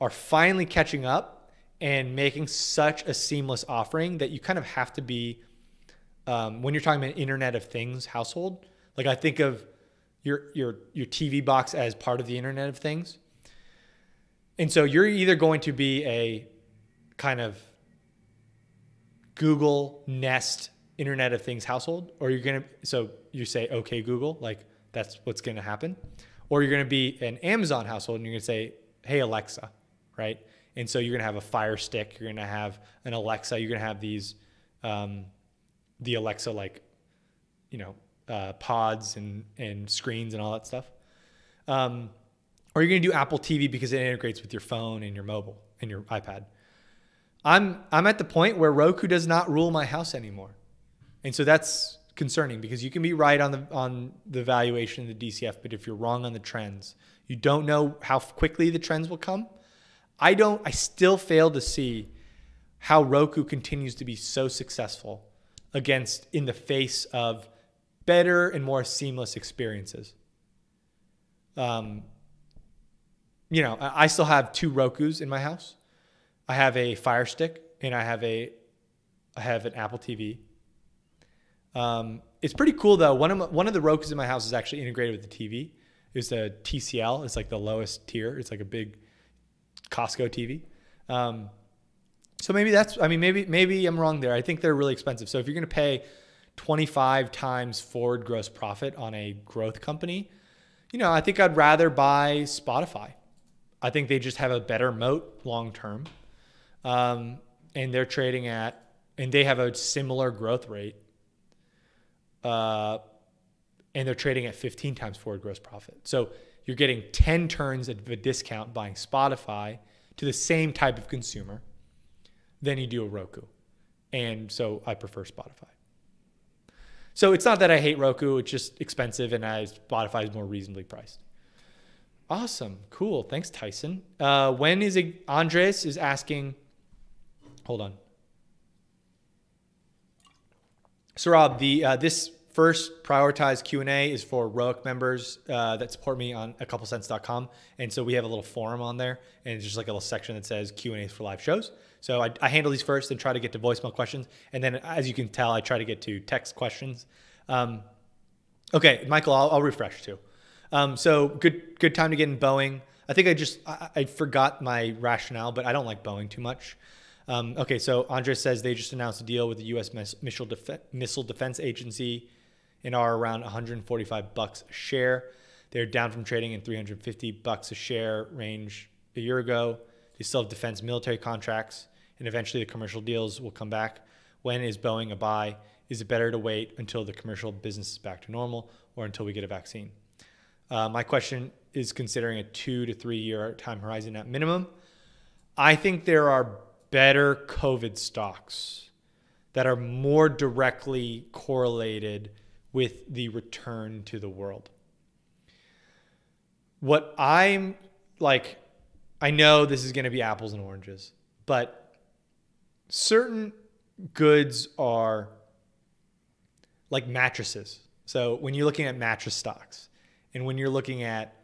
are finally catching up and making such a seamless offering that you kind of have to be um, when you're talking about Internet of Things household. Like I think of your your your TV box as part of the Internet of Things, and so you're either going to be a kind of Google Nest Internet of Things household, or you're gonna so you say okay Google, like that's what's gonna happen, or you're gonna be an Amazon household and you're gonna say hey Alexa, right? And so you're to have a Fire Stick, you're to have an Alexa, you're to have these, um, the Alexa like, you know, uh, pods and, and screens and all that stuff. Um, or you're going to do Apple TV because it integrates with your phone and your mobile and your iPad. I'm I'm at the point where Roku does not rule my house anymore, and so that's concerning because you can be right on the on the valuation of the DCF, but if you're wrong on the trends, you don't know how quickly the trends will come. I don't, I still fail to see how Roku continues to be so successful against in the face of better and more seamless experiences. Um, you know, I still have two Roku's in my house. I have a Fire Stick and I have a, I have an Apple TV. Um, it's pretty cool though. One of my, one of the Roku's in my house is actually integrated with the TV. It's a TCL. It's like the lowest tier. It's like a big Costco TV. Um, so maybe that's, I mean, maybe, maybe I'm wrong there. I think they're really expensive. So if you're to pay 25 times forward gross profit on a growth company, you know, I think I'd rather buy Spotify. I think they just have a better moat long term. Um, and they're trading at, and they have a similar growth rate. Uh, and they're trading at 15 times forward gross profit. So you're getting 10 turns of a discount buying Spotify to the same type of consumer than you do a Roku. And so I prefer Spotify. So it's not that I hate Roku, it's just expensive and I, Spotify is more reasonably priced. Awesome. Cool. Thanks, Tyson. Uh, when is it? Andres is asking, hold on. So Rob, the uh, this First, prioritized Q&A is for ROIC members uh, that support me on a couple cents.com. And so we have a little forum on there and it's just like a little section that says Q&As for live shows. So I, I, handle these first and try to get to voicemail questions. And then as you can tell, I try to get to text questions. Um, okay, Michael, I'll, I'll refresh too. Um, so good, good time to get in Boeing. I think I just, I, I forgot my rationale, but I don't like Boeing too much. Um, okay, so Andres says they just announced a deal with the U.S. Missile, Def- Missile Defense Agency and are around 145 bucks a share. They're down from trading in 350 bucks a share range a year ago. They still have defense military contracts, and eventually the commercial deals will come back. When is Boeing a buy? Is it better to wait until the commercial business is back to normal or until we get a vaccine? Uh, my question is considering a two to three year time horizon at minimum. I think there are better COVID stocks that are more directly correlated with the return to the world. What I'm like, I know this is going to be apples and oranges, but certain goods are like mattresses. So when you're looking at mattress stocks and when you're looking at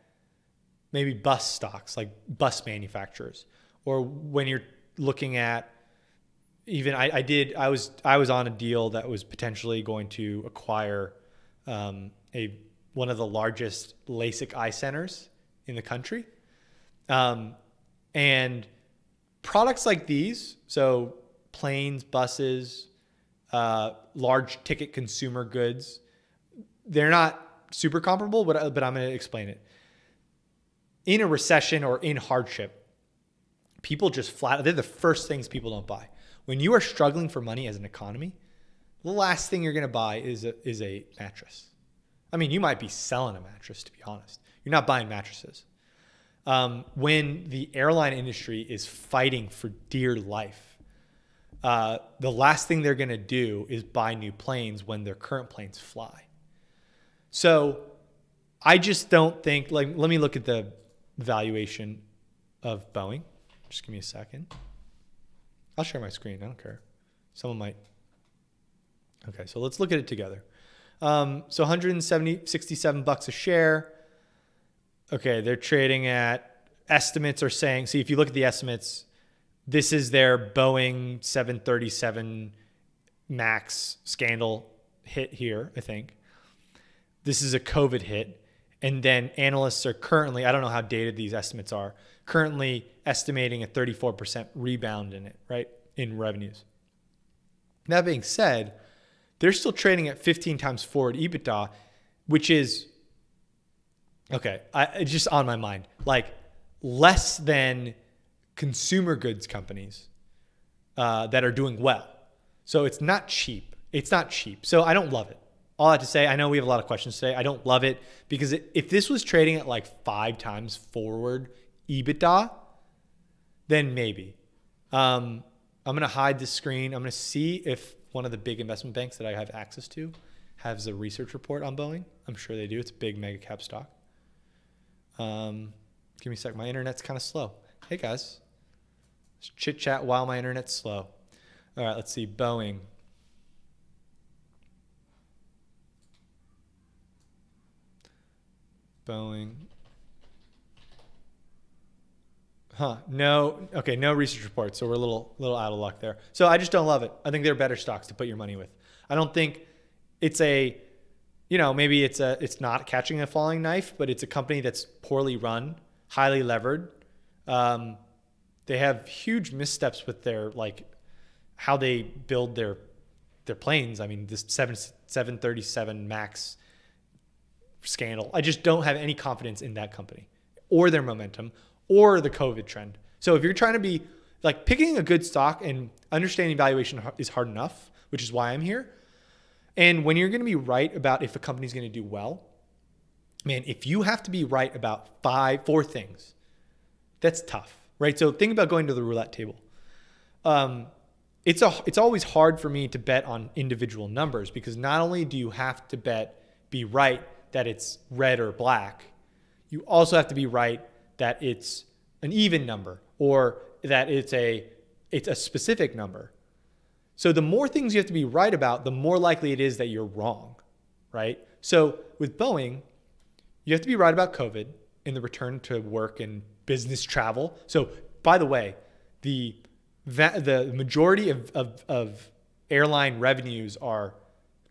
maybe bus stocks, like bus manufacturers, or when you're looking at even I, I did I was I was on a deal that was potentially going to acquire um, a one of the largest LASIK eye centers in the country, um, and products like these, so planes, buses, uh, large ticket consumer goods, they're not super comparable, but but I'm going to explain it. In a recession or in hardship, people just flat they're the first things people don't buy. When you are struggling for money as an economy, the last thing you're going to buy is a, is a mattress. I mean, you might be selling a mattress, to be honest. You're not buying mattresses. Um, when the airline industry is fighting for dear life, uh, the last thing they're going to do is buy new planes when their current planes fly. So I just don't think, like, let me look at the valuation of Boeing. Just give me a second. I'll share my screen. I don't care. Someone might. Okay, so let's look at it together. Um, so 170, 67 bucks a share. Okay, they're trading at estimates are saying. See, if you look at the estimates, this is their Boeing 737 Max scandal hit here. I think this is a COVID hit. And then analysts are currently, I don't know how dated these estimates are, currently estimating a 34% rebound in it, right? In revenues. That being said, they're still trading at 15 times forward EBITDA, which is okay. I, it's just on my mind, like less than consumer goods companies uh, that are doing well. So it's not cheap. It's not cheap. So I don't love it. All I have to say, I know we have a lot of questions today. I don't love it because if this was trading at like five times forward EBITDA, then maybe. Um, I'm to hide the screen. I'm to see if one of the big investment banks that I have access to has a research report on Boeing. I'm sure they do. It's a big mega cap stock. Um, give me a sec. My internet's kind of slow. Hey guys, chit chat while my internet's slow. All right, let's see. Boeing. Boeing. Huh. No. Okay. No research reports. So we're a little little out of luck there. So I just don't love it. I think there are better stocks to put your money with. I don't think it's a, you know, maybe it's a it's not catching a falling knife, but it's a company that's poorly run, highly levered. Um, they have huge missteps with their like how they build their their planes. I mean, this seven seven thirty seven max scandal. I just don't have any confidence in that company or their momentum or the COVID trend. So if you're trying to be like picking a good stock and understanding valuation is hard enough, which is why I'm here. And when you're going to be right about if a company's going to do well, man, if you have to be right about five, four things, that's tough, right? So think about going to the roulette table. Um, it's a, it's always hard for me to bet on individual numbers because not only do you have to bet be right that it's red or black, you also have to be right that it's an even number or that it's a it's a specific number. So the more things you have to be right about, the more likely it is that you're wrong, right? So with Boeing, you have to be right about COVID and the return to work and business travel. So by the way, the the majority of, of, of airline revenues are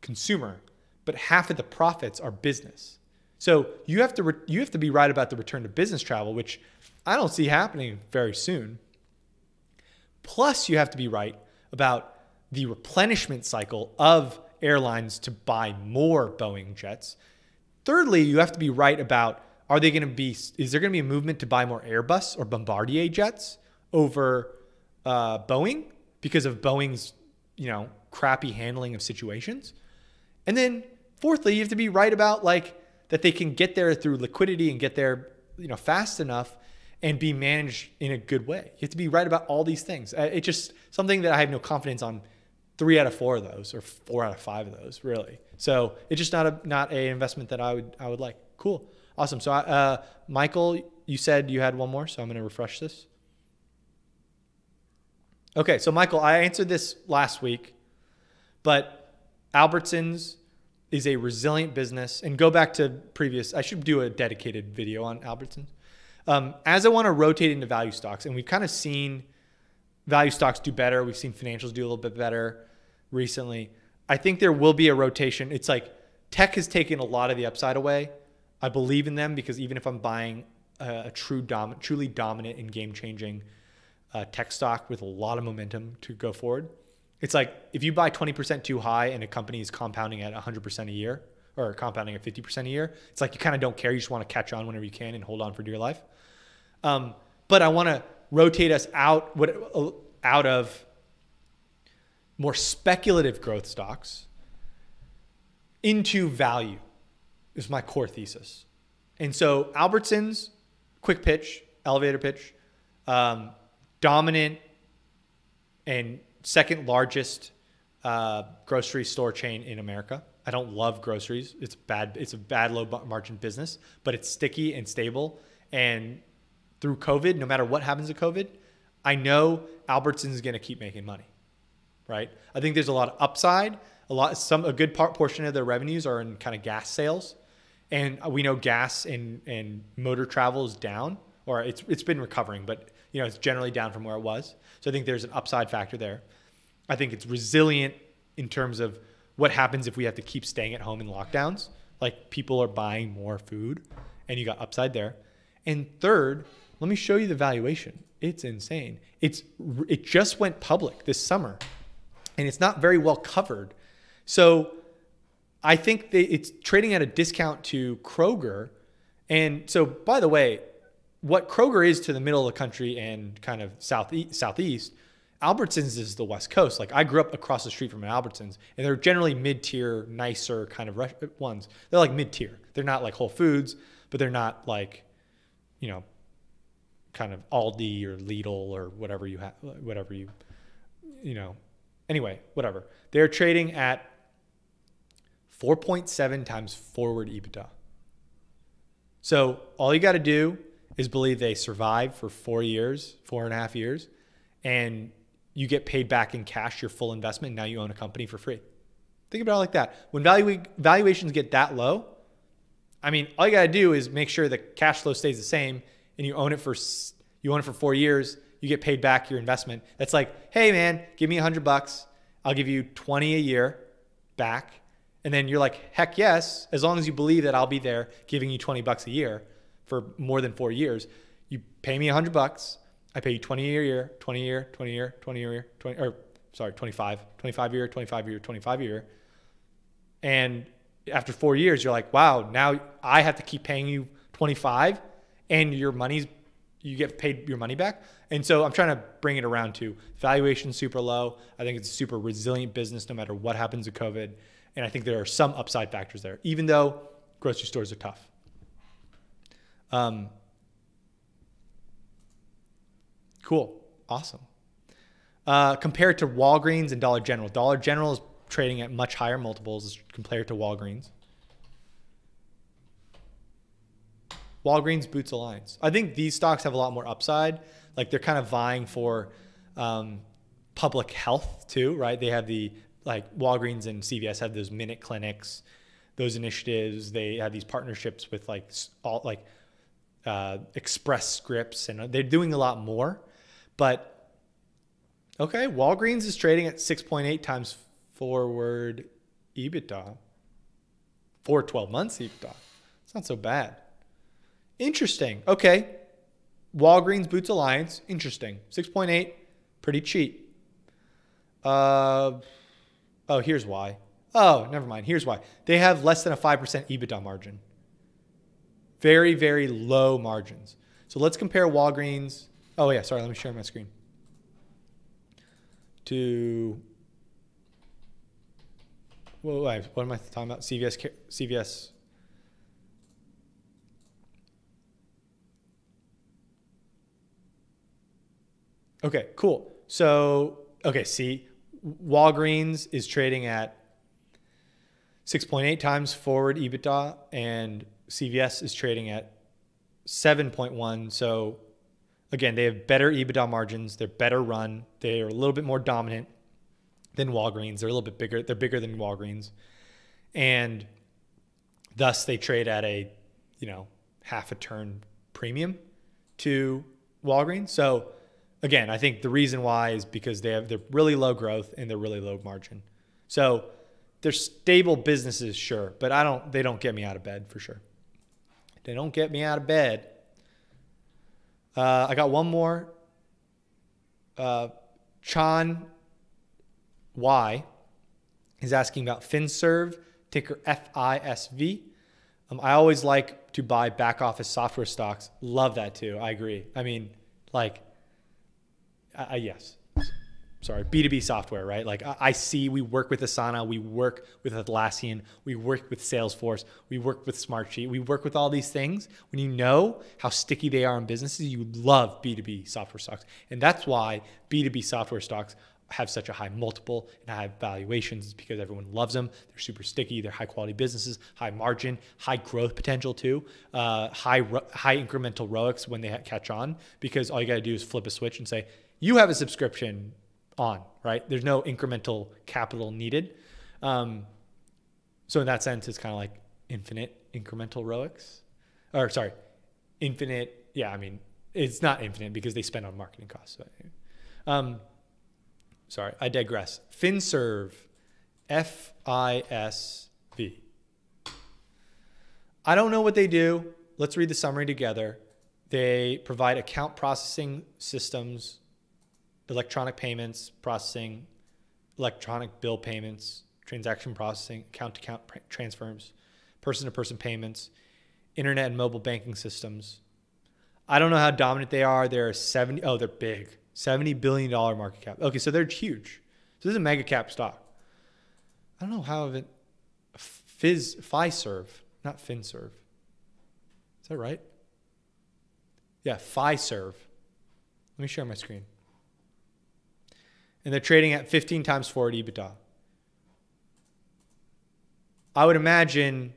consumer, but half of the profits are business. So you have to re- you have to be right about the return to business travel, which I don't see happening very soon. Plus, you have to be right about the replenishment cycle of airlines to buy more Boeing jets. Thirdly, you have to be right about are they going to be is there going to be a movement to buy more Airbus or Bombardier jets over uh, Boeing because of Boeing's you know crappy handling of situations? And then fourthly, you have to be right about like that they can get there through liquidity and get there, you know, fast enough and be managed in a good way. You have to be right about all these things. Uh, It's just something that I have no confidence on three out of four of those or four out of five of those really. So it's just not a not a investment that I would I would like. Cool, awesome. So uh, Michael, you said you had one more, so I'm going to refresh this. Okay, so Michael, I answered this last week, but Albertsons is a resilient business. And go back to previous, I should do a dedicated video on Albertsons. Um, as I want to rotate into value stocks, and we've kind of seen value stocks do better, we've seen financials do a little bit better recently. I think there will be a rotation. It's like tech has taken a lot of the upside away. I believe in them because even if I'm buying a, a true dom- truly dominant and game changing uh, tech stock with a lot of momentum to go forward, it's like if you buy 20% too high and a company is compounding at 100% a year or compounding at 50% a year, it's like you kind of don't care. You just want to catch on whenever you can and hold on for dear life. Um, but I want to rotate us out what out of more speculative growth stocks into value is my core thesis. And so Albertsons, quick pitch, elevator pitch, um, dominant and second largest uh, grocery store chain in America. I don't love groceries. It's bad. It's a bad low margin business, but it's sticky and stable. And through COVID, no matter what happens to COVID, I know Albertsons is going to keep making money, right? I think there's a lot of upside. A lot, some a good part portion of their revenues are in kind of gas sales, and we know gas and and motor travel is down, or it's it's been recovering, but you know it's generally down from where it was. So I think there's an upside factor there. I think it's resilient in terms of what happens if we have to keep staying at home in lockdowns. Like people are buying more food, and you got upside there. And third, let me show you the valuation. It's insane. It's it just went public this summer, and it's not very well covered. So I think it's trading at a discount to Kroger. And so, by the way, what Kroger is to the middle of the country and kind of southeast, southeast, Albertsons is the West Coast. Like I grew up across the street from an Albertsons, and they're generally mid-tier, nicer kind of ones. They're like mid-tier. They're not like Whole Foods, but they're not like, you know, kind of Aldi or Lidl or whatever you have, whatever you, you know. Anyway, whatever. They're trading at 4.7 times forward EBITDA. So all you got to do is believe they survive for four years, four and a half years, and you get paid back in cash your full investment. And Now you own a company for free. Think about it like that. When value, valuations get that low, I mean, all you got to do is make sure the cash flow stays the same and you own it for you own it for 4 years, you get paid back your investment. That's like, "Hey man, give me a 100 bucks. I'll give you 20 a year back." And then you're like, "Heck yes, as long as you believe that I'll be there giving you 20 bucks a year for more than 4 years. You pay me a 100 bucks, I pay you 20 a year, 20 a year, 20 a year, 20 a year, 20 or sorry, 25, 25 a year, 25 a year, 25 a year. And after 4 years you're like, "Wow, now I have to keep paying you 25 and your money's you get paid your money back. And so I'm trying to bring it around to valuation super low. I think it's a super resilient business no matter what happens with COVID. And I think there are some upside factors there, even though grocery stores are tough. Um, cool. Awesome. Uh, compared to Walgreens and Dollar General, Dollar General is trading at much higher multiples compared to Walgreens. Walgreens, Boots Alliance. I think these stocks have a lot more upside. Like they're kind of vying for um, public health too, right? They have the like Walgreens and CVS have those minute clinics, those initiatives. They have these partnerships with like all like uh, Express Scripts, and they're doing a lot more. But okay, Walgreens is trading at 6.8 times forward EBITDA for 12 months EBITDA. It's not so bad. Interesting. Okay. Walgreens Boots Alliance. Interesting. 6.8. Pretty cheap. Uh, oh, here's why. Oh, never mind. Here's why. They have less than a 5% EBITDA margin. Very, very low margins. So let's compare Walgreens. Oh, yeah, sorry, let me share my screen. To, well, what am I talking about? CVS, CVS. Okay, cool. So, okay, see, Walgreens is trading at 6.8 times forward EBITDA and CVS is trading at 7.1. So, again, they have better EBITDA margins. They're better run. They are a little bit more dominant than Walgreens. They're a little bit bigger. They're bigger than Walgreens, and thus they trade at a, you know, half a turn premium to Walgreens. So again, I think the reason why is because they have they're really low growth and they're really low margin. So they're stable businesses, sure, but I don't they don't get me out of bed for sure. They don't get me out of bed. Uh, I got one more. Uh, Chan Y is asking about FinServe, ticker FISV. Um, I always like to buy back office software stocks. Love that too. I agree. I mean, like, uh, yes. Sorry, B2B software, right? Like I, see we work with Asana, we work with Atlassian, we work with Salesforce, we work with Smartsheet, we work with all these things. When you know how sticky they are in businesses, you love B2B software stocks. And that's why B2B software stocks have such a high multiple and high valuations is because everyone loves them. They're super sticky. They're high quality businesses, high margin, high growth potential too, uh, high high incremental ROICs when they catch on because all you got to do is flip a switch and say you have a subscription on, right? There's no incremental capital needed. Um, so in that sense, it's kind of like infinite incremental ROICs, or sorry, infinite. Yeah, I mean it's not infinite because they spend on marketing costs. Um, sorry, I digress. FinServe, F I S V. I don't know what they do. Let's read the summary together. They provide account processing systems, electronic payments processing, electronic bill payments, transaction processing, account to account transfers, person to person payments, internet and mobile banking systems. I don't know how dominant they are. They're 70, oh, they're big. $70 billion market cap. Okay, so they're huge. So this is a mega cap stock. I don't know how it Fizz Fiserv, not FinServ. Is that right? Yeah, Fiserv. Let me share my screen. And they're trading at 15 times forward EBITDA. I would imagine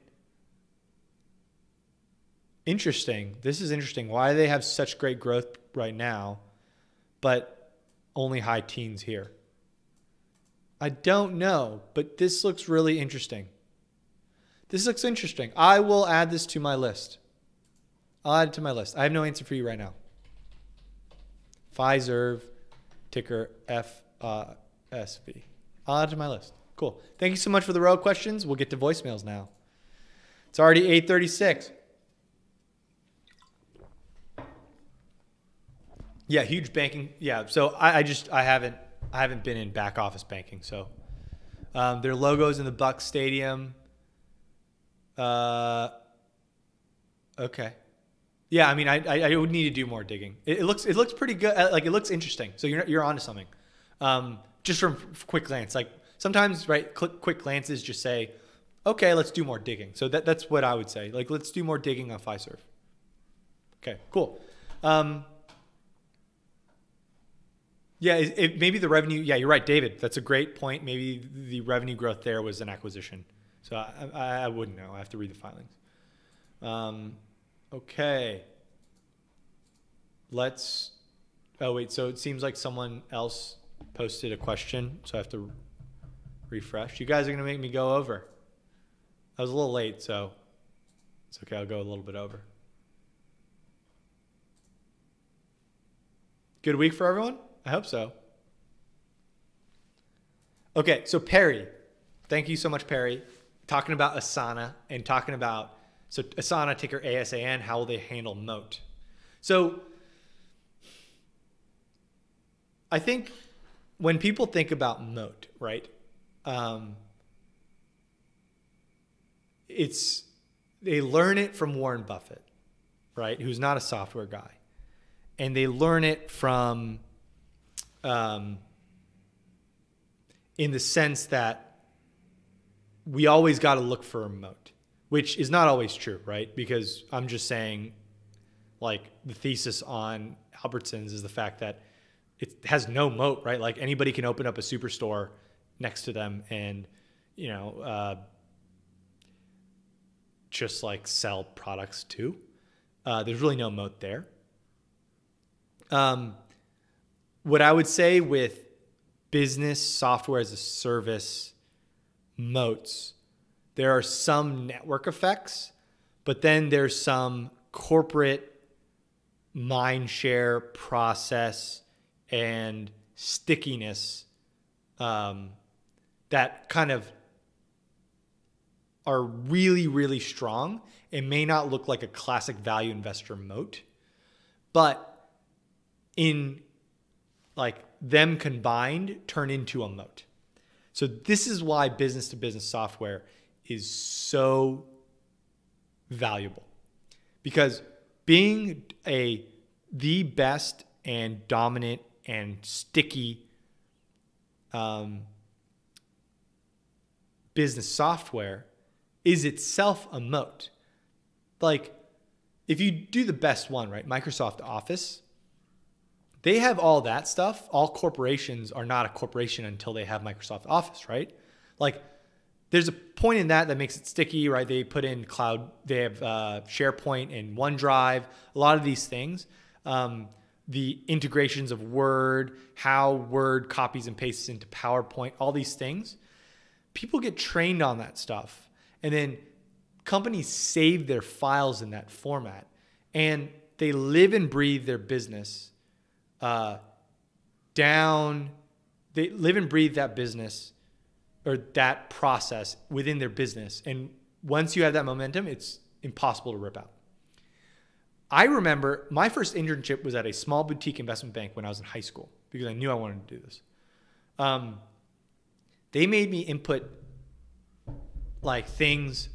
interesting. This is interesting. Why do they have such great growth right now? but only high teens here. I don't know, but this looks really interesting. This looks interesting. I will add this to my list. I'll add it to my list. I have no answer for you right now. Fiserv, ticker FSV. I'll add to my list. Cool. Thank you so much for the row questions. We'll get to voicemails now. It's already 836. Yeah, huge banking. Yeah, so I, I just I haven't I haven't been in back office banking. So um, their logos in the Buck Stadium. Uh, okay. Yeah, I mean, I, I, I would need to do more digging. It, it, looks it looks pretty good. Uh, like it looks interesting. So you're you're onto something. Um, just from quick glance, like sometimes right, quick quick glances just say, okay, let's do more digging. So that that's what I would say. Like let's do more digging on Fiserv. Okay, cool. Um, yeah, it, it, maybe the revenue. Yeah, you're right, David. That's a great point. Maybe the revenue growth there was an acquisition. So I, I, I wouldn't know. I have to read the filings. Um, okay. Let's. Oh wait. So it seems like someone else posted a question. So I have to refresh. You guys are gonna make me go over. I was a little late, so it's okay. I'll go a little bit over. Good week for everyone. I hope so. Okay, so Perry, thank you so much, Perry. Talking about Asana and talking about so Asana ticker ASAN, how will they handle moat? So I think when people think about moat, right? Um, it's they learn it from Warren Buffett, right? Who's not a software guy, and they learn it from um, in the sense that we always got to look for a moat, which is not always true, right? Because I'm just saying, like, the thesis on Albertsons is the fact that it has no moat, right? Like anybody can open up a superstore next to them and, you know, uh, just like sell products too. Uh, there's really no moat there. Um, what I would say with business software as a service moats, there are some network effects, but then there's some corporate mind share process and stickiness um, that kind of are really, really strong. It may not look like a classic value investor moat, but in like them combined turn into a moat. So this is why business to business software is so valuable. Because being a the best and dominant and sticky um, business software is itself a moat. Like, if you do the best one, right? Microsoft Office, they have all that stuff. All corporations are not a corporation until they have Microsoft Office, right? Like, there's a point in that that makes it sticky, right? They put in cloud, they have uh, SharePoint and OneDrive, a lot of these things. Um, the integrations of Word, how Word copies and pastes into PowerPoint, all these things. People get trained on that stuff. And then companies save their files in that format. And they live and breathe their business uh, down, they live and breathe that business or that process within their business. And once you have that momentum, it's impossible to rip out. I remember my first internship was at a small boutique investment bank when I was in high school because I knew I wanted to do this. Um, they made me input like things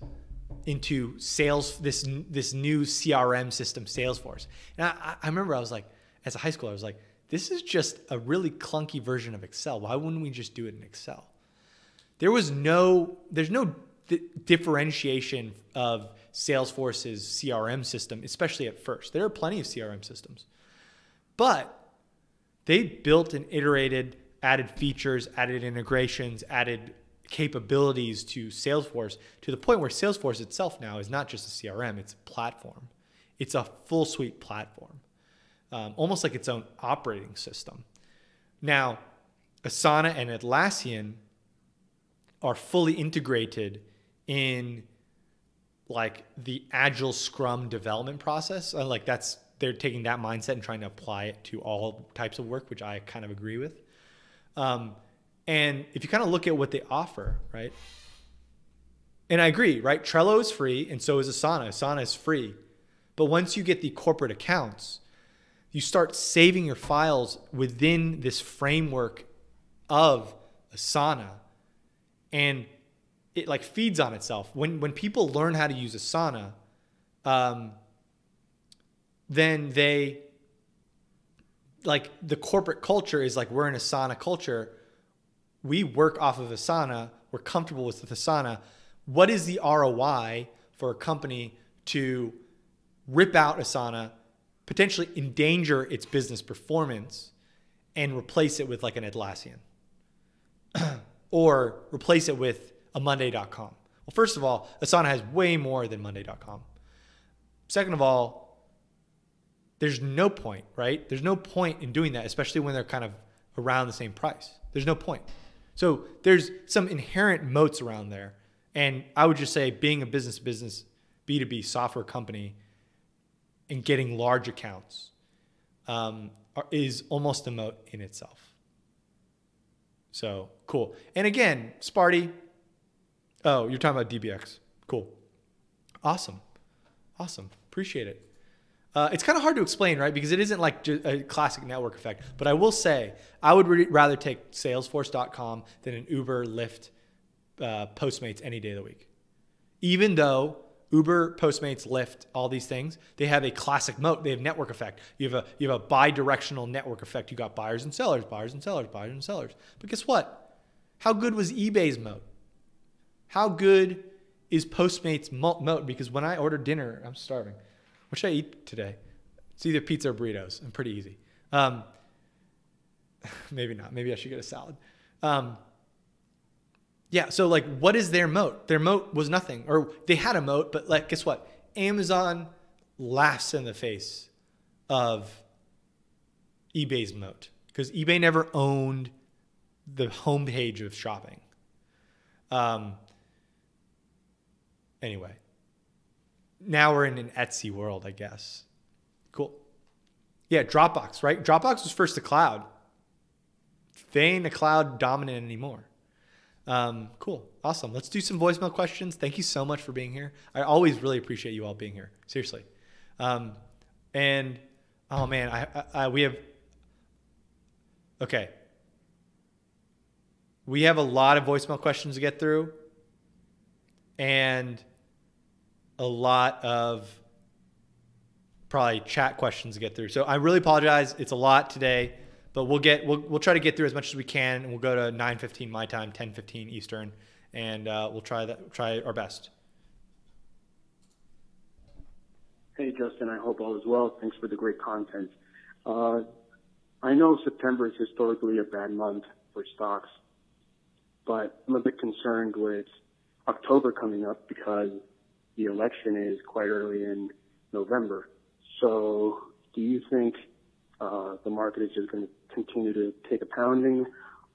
into sales this this new CRM system, Salesforce. And I, I remember I was like, as a high schooler, I was like, this is just a really clunky version of Excel. Why wouldn't we just do it in Excel? There was no, there's no differentiation of Salesforce's CRM system, especially at first. There are plenty of CRM systems, but they built and iterated, added features, added integrations, added capabilities to Salesforce to the point where Salesforce itself now is not just a CRM, it's a platform. It's a full suite platform, um, almost like its own operating system. Now, Asana and Atlassian are fully integrated in like the agile scrum development process. Like that's they're taking that mindset and trying to apply it to all types of work which i kind of agree with. Um, and if you kind of look at what they offer right? And i agree right? Trello is free and so is asana. Asana is free. But once you get the corporate accounts you start saving your files within this framework of asana. And it like feeds on itself. When when people learn how to use Asana, um, then they like the corporate culture is like we're an Asana culture. We work off of Asana. We're comfortable with the Asana. What is the ROI for a company to rip out Asana, potentially endanger its business performance, and replace it with like an Atlassian? [CLEARS THROAT] or replace it with a Monday.com. Well, first of all, Asana has way more than Monday.com. Second of all, there's no point, right? There's no point in doing that, especially when they're kind of around the same price. There's no point. So there's some inherent moats around there. And I would just say being a business business B2B software company and getting large accounts um, is almost a moat in itself. So cool. And again, Sparty. Oh, you're talking about DBX. Cool. Awesome. Awesome. Appreciate it. Uh, it's kind of hard to explain, right? Because it isn't like a classic network effect. But I will say, I would rather take Salesforce.com than an Uber, Lyft, uh, Postmates any day of the week. Even though Uber, Postmates, Lyft, all these things, they have a classic moat. They have network effect. You have a you have a bi-directional network effect. You got buyers and sellers, buyers and sellers, buyers and sellers. But guess what? How good was eBay's moat? How good is Postmates malt moat? Because when I order dinner, I'm starving. What should I eat today? It's either pizza or burritos. I'm pretty easy. Um, [LAUGHS] maybe not. Maybe I should get a salad. Um, yeah. So like, what is their moat? Their moat was nothing, or they had a moat, but like, guess what? Amazon laughs in the face of eBay's moat because eBay never owned the homepage of shopping. Um, anyway, now we're in an Etsy world, I guess. Cool. Yeah, Dropbox, right? Dropbox was first to cloud. They ain't a cloud dominant anymore. Um, cool. Awesome. Let's do some voicemail questions. Thank you so much for being here. I always really appreciate you all being here. Seriously. Um, and oh man, I, I, we have. Okay. We have a lot of voicemail questions to get through, and a lot of probably chat questions to get through. So I really apologize. It's a lot today, but we'll get we'll, we'll try to get through as much as we can, and we'll go to 9:15 my time, 10:15 Eastern, and uh, we'll try that try our best. Hey Justin, I hope all is well. Thanks for the great content. Uh, I know September is historically a bad month for stocks, but I'm a bit concerned with October coming up because the election is quite early in November. So do you think uh, the market is just going to continue to take a pounding?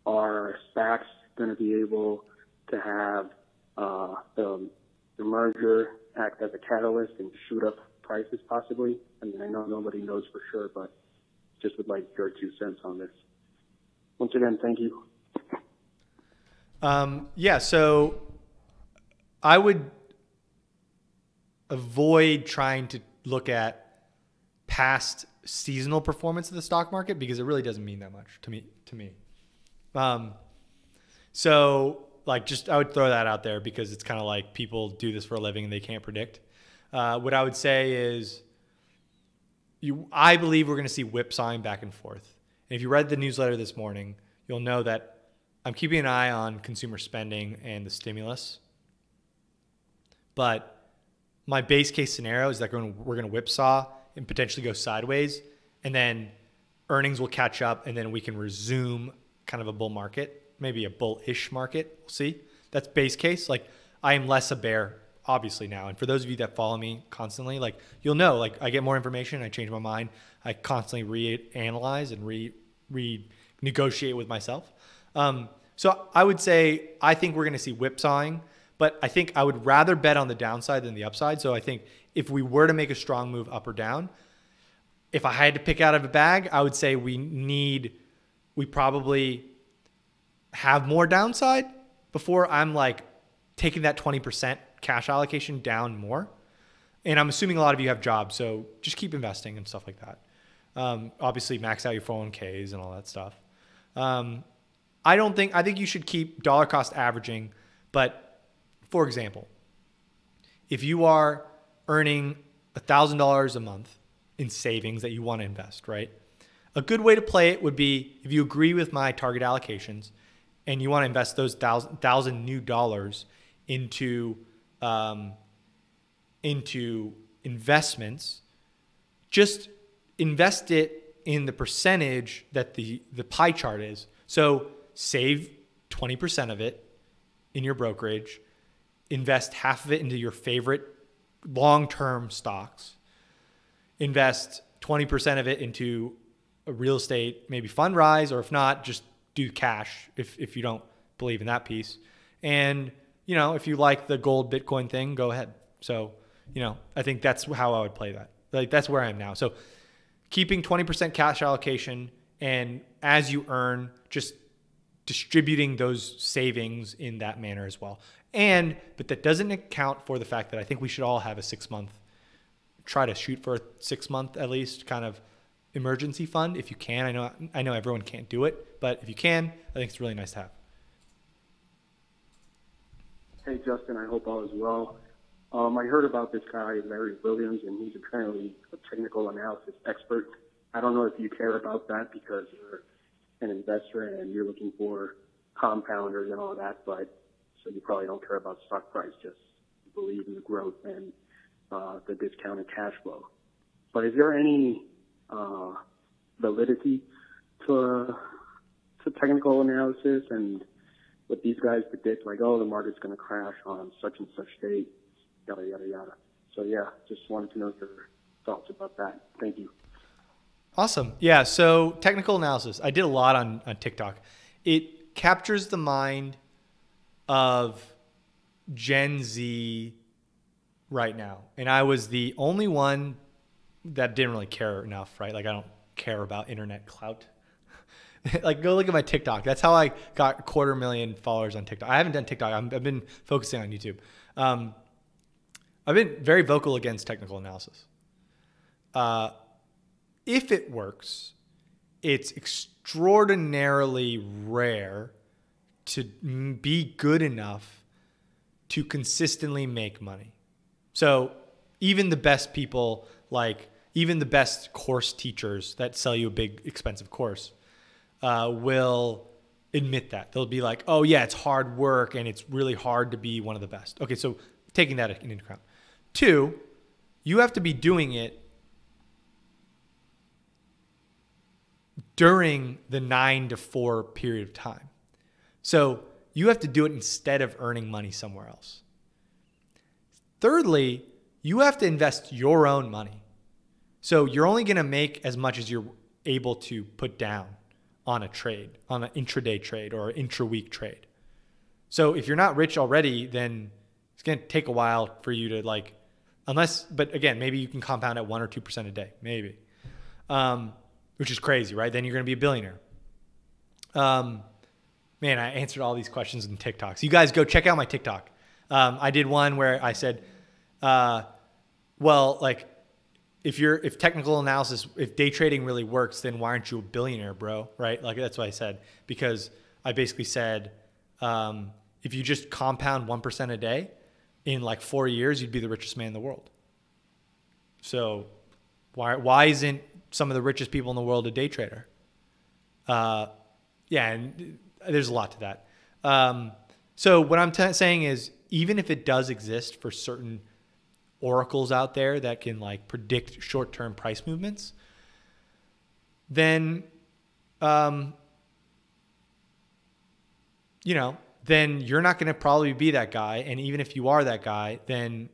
Are SPACs going to be able to have uh, the, the merger act as a catalyst and shoot up prices possibly? I mean, I know nobody knows for sure, but just would like your two cents on this. Once again, thank you. Um, yeah, so I would avoid trying to look at past seasonal performance of the stock market because it really doesn't mean that much to me. To me, um, so like just I would throw that out there because it's kind of like people do this for a living and they can't predict. Uh, what I would say is, you I believe we're going to see whipsawing back and forth. And if you read the newsletter this morning, you'll know that I'm keeping an eye on consumer spending and the stimulus. But my base case scenario is that we're going to whipsaw and potentially go sideways, and then earnings will catch up, and then we can resume kind of a bull market, maybe a bullish market. We'll see. That's base case. Like I am less a bear, obviously now. And for those of you that follow me constantly, like you'll know, like I get more information, I change my mind, I constantly reanalyze and re renegotiate with myself. Um, so I would say I think we're going to see whipsawing, but I think I would rather bet on the downside than the upside. So I think if we were to make a strong move up or down, if I had to pick out of a bag, I would say we need, we probably have more downside before I'm like taking that 20% cash allocation down more. And I'm assuming a lot of you have jobs, so just keep investing and stuff like that. Um, obviously, max out your 401ks and all that stuff. Um, I don't think, I think you should keep dollar cost averaging. But for example, if you are earning $1,000 a month in savings that you want to invest, right? A good way to play it would be if you agree with my target allocations and you want to invest those thousand, thousand new dollars into um, into investments, just invest it in the percentage that the the pie chart is. So save 20% of it in your brokerage, invest half of it into your favorite long term stocks, invest 20% of it into a real estate, maybe Fundrise, or if not, just do cash if, if you don't believe in that piece. And, you know, if you like the gold Bitcoin thing, go ahead. So, you know, I think that's how I would play that. Like that's where I am now. So keeping 20% cash allocation and as you earn, just distributing those savings in that manner as well. And, but that doesn't account for the fact that I think we should all have a six month, try to shoot for a six month at least kind of emergency fund if you can. I know, I know everyone can't do it, but if you can, I think it's really nice to have. Hey, Justin, I hope all is well. Um, I heard about this guy, Larry Williams, and he's apparently a technical analysis expert. I don't know if you care about that because you're an investor and you're looking for compounders and all that, but so you probably don't care about stock price, just believe in the growth and uh, the discounted cash flow. But is there any uh, validity to to technical analysis and what these guys predict, like, oh, the market's going to crash on such and such date, yada, yada, yada. So, yeah, just wanted to know your thoughts about that. Thank you. Awesome. Yeah. So, technical analysis. I did a lot on, on TikTok. It captures the mind of Gen Z right now. And I was the only one that didn't really care enough, right? Like, I don't care about internet clout. [LAUGHS] like go look at my TikTok. That's how I got a quarter million followers on TikTok. I haven't done TikTok. i have been focusing on YouTube. Um, I've been very vocal against technical analysis. Uh, if it works, it's extraordinarily rare to be good enough to consistently make money. So even the best people, like even the best course teachers that sell you a big expensive course, uh, will admit that. They'll be like, oh, yeah, it's hard work and it's really hard to be one of the best. Okay, so taking that into account. Two, you have to be doing it during the nine to four period of time. So you have to do it instead of earning money somewhere else. Thirdly, you have to invest your own money. So you're only going to make as much as you're able to put down on a trade, on an intraday trade or an intra-week trade. So if you're not rich already, then it's going to take a while for you to like, unless, but again, maybe you can compound at one or 2% a day, maybe, um, which is crazy, right? Then you're going to be a billionaire. Um, man, I answered all these questions in TikToks. You guys go check out my TikTok. Um, I did one where I said, uh, well, like if you're if technical analysis if day trading really works then why aren't you a billionaire bro right like that's what i said because i basically said um, if you just compound 1% a day in like four years you'd be the richest man in the world so why why isn't some of the richest people in the world a day trader uh, yeah and there's a lot to that um, so what i'm t- saying is even if it does exist for certain oracles out there that can like predict short-term price movements, then, um, you know, then you're not going to probably be that guy. And even if you are that guy, then,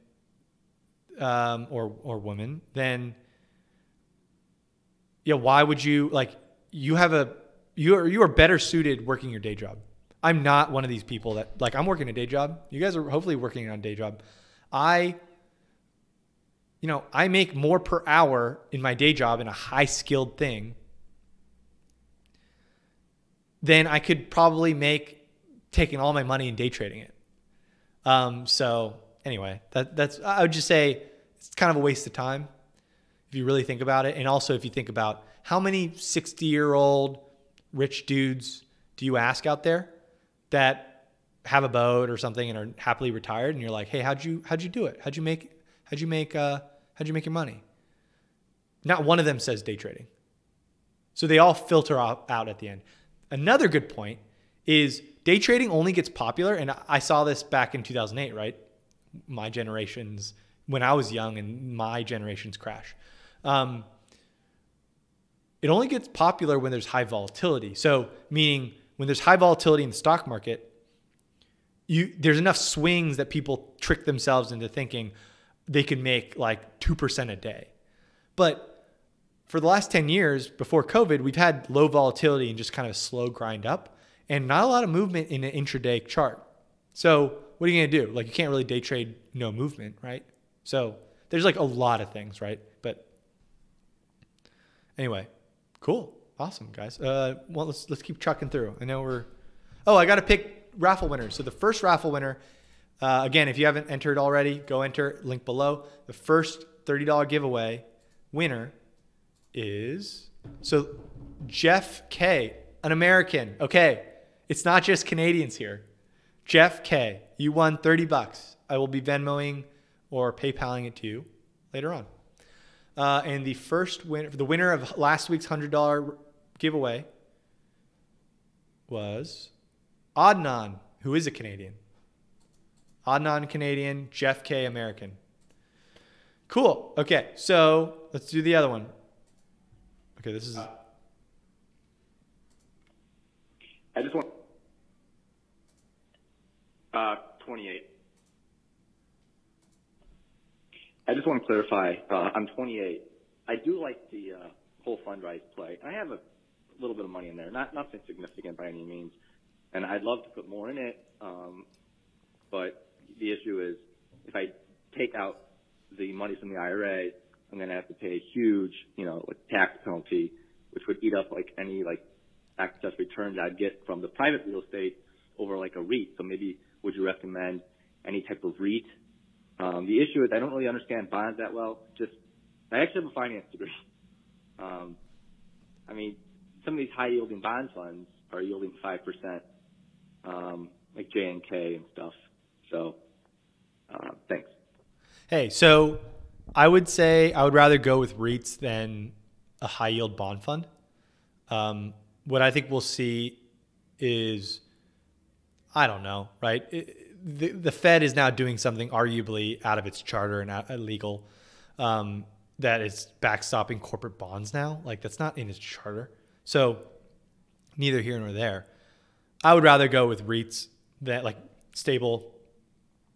um, or or woman, then, yeah, why would you like? You have a you are you are better suited working your day job. I'm not one of these people that like I'm working a day job. You guys are hopefully working on a day job. I you know, I make more per hour in my day job in a high skilled thing than I could probably make taking all my money and day trading it. Um, so anyway, that, that's, I would just say it's kind of a waste of time if you really think about it. And also if you think about how many 60 year old rich dudes do you ask out there that have a boat or something and are happily retired and you're like, hey, how'd you, how'd you do it? How'd you make, how'd you make, uh, How'd you make your money? Not one of them says day trading. So they all filter out at the end. Another good point is day trading only gets popular, and I saw this back in 2008, right? My generation's, when I was young and my generation's crash. Um, it only gets popular when there's high volatility. So, meaning when there's high volatility in the stock market, you, there's enough swings that people trick themselves into thinking, they can make like 2% a day. But for the last 10 years before COVID, we've had low volatility and just kind of slow grind up and not a lot of movement in an intraday chart. So what are you going to do? Like you can't really day trade no movement, right? So there's like a lot of things, right? Anyway, cool. Awesome, guys. Uh, well, let's, let's keep chucking through. I know we're, oh, I got to pick raffle winners. So the first raffle winner uh, again, if you haven't entered already, go enter, link below. The first $30 giveaway winner is so Jeff K, an American. Okay, it's not just Canadians here. Jeff K, you won 30 bucks. I will be Venmoing or PayPaling it to you later on. Uh, and the first winner, the winner of last week's $100 giveaway was Adnan, who is a Canadian. Adnan Canadian, Jeff K American. Cool. Okay, so let's do the other one. Okay, this is. I just want uh, 28. I just want to clarify. Uh, I'm 28. I do like the uh, whole Fundrise play. I have a little bit of money in there, not nothing significant by any means, and I'd love to put more in it. Um, but the issue is, if I take out the money from the IRA, I'm going to have to pay a huge, you know, like tax penalty, which would eat up like any like excess returns I'd get from the private real estate over like a REIT. So maybe would you recommend any type of REIT? Um, the issue is I don't really understand bonds that well. Just I actually have a finance degree. [LAUGHS] Um, I mean, some of these high yielding bond funds are yielding five percent, um, like J and K and stuff. So, uh, thanks. Hey, so I would say I would rather go with REITs than a high yield bond fund. Um, what I think we'll see is, I don't know, right? It, the, the Fed is now doing something arguably out of its charter and illegal um, that is backstopping corporate bonds now. Like that's not in its charter. So neither here nor there. I would rather go with REITs that like stable,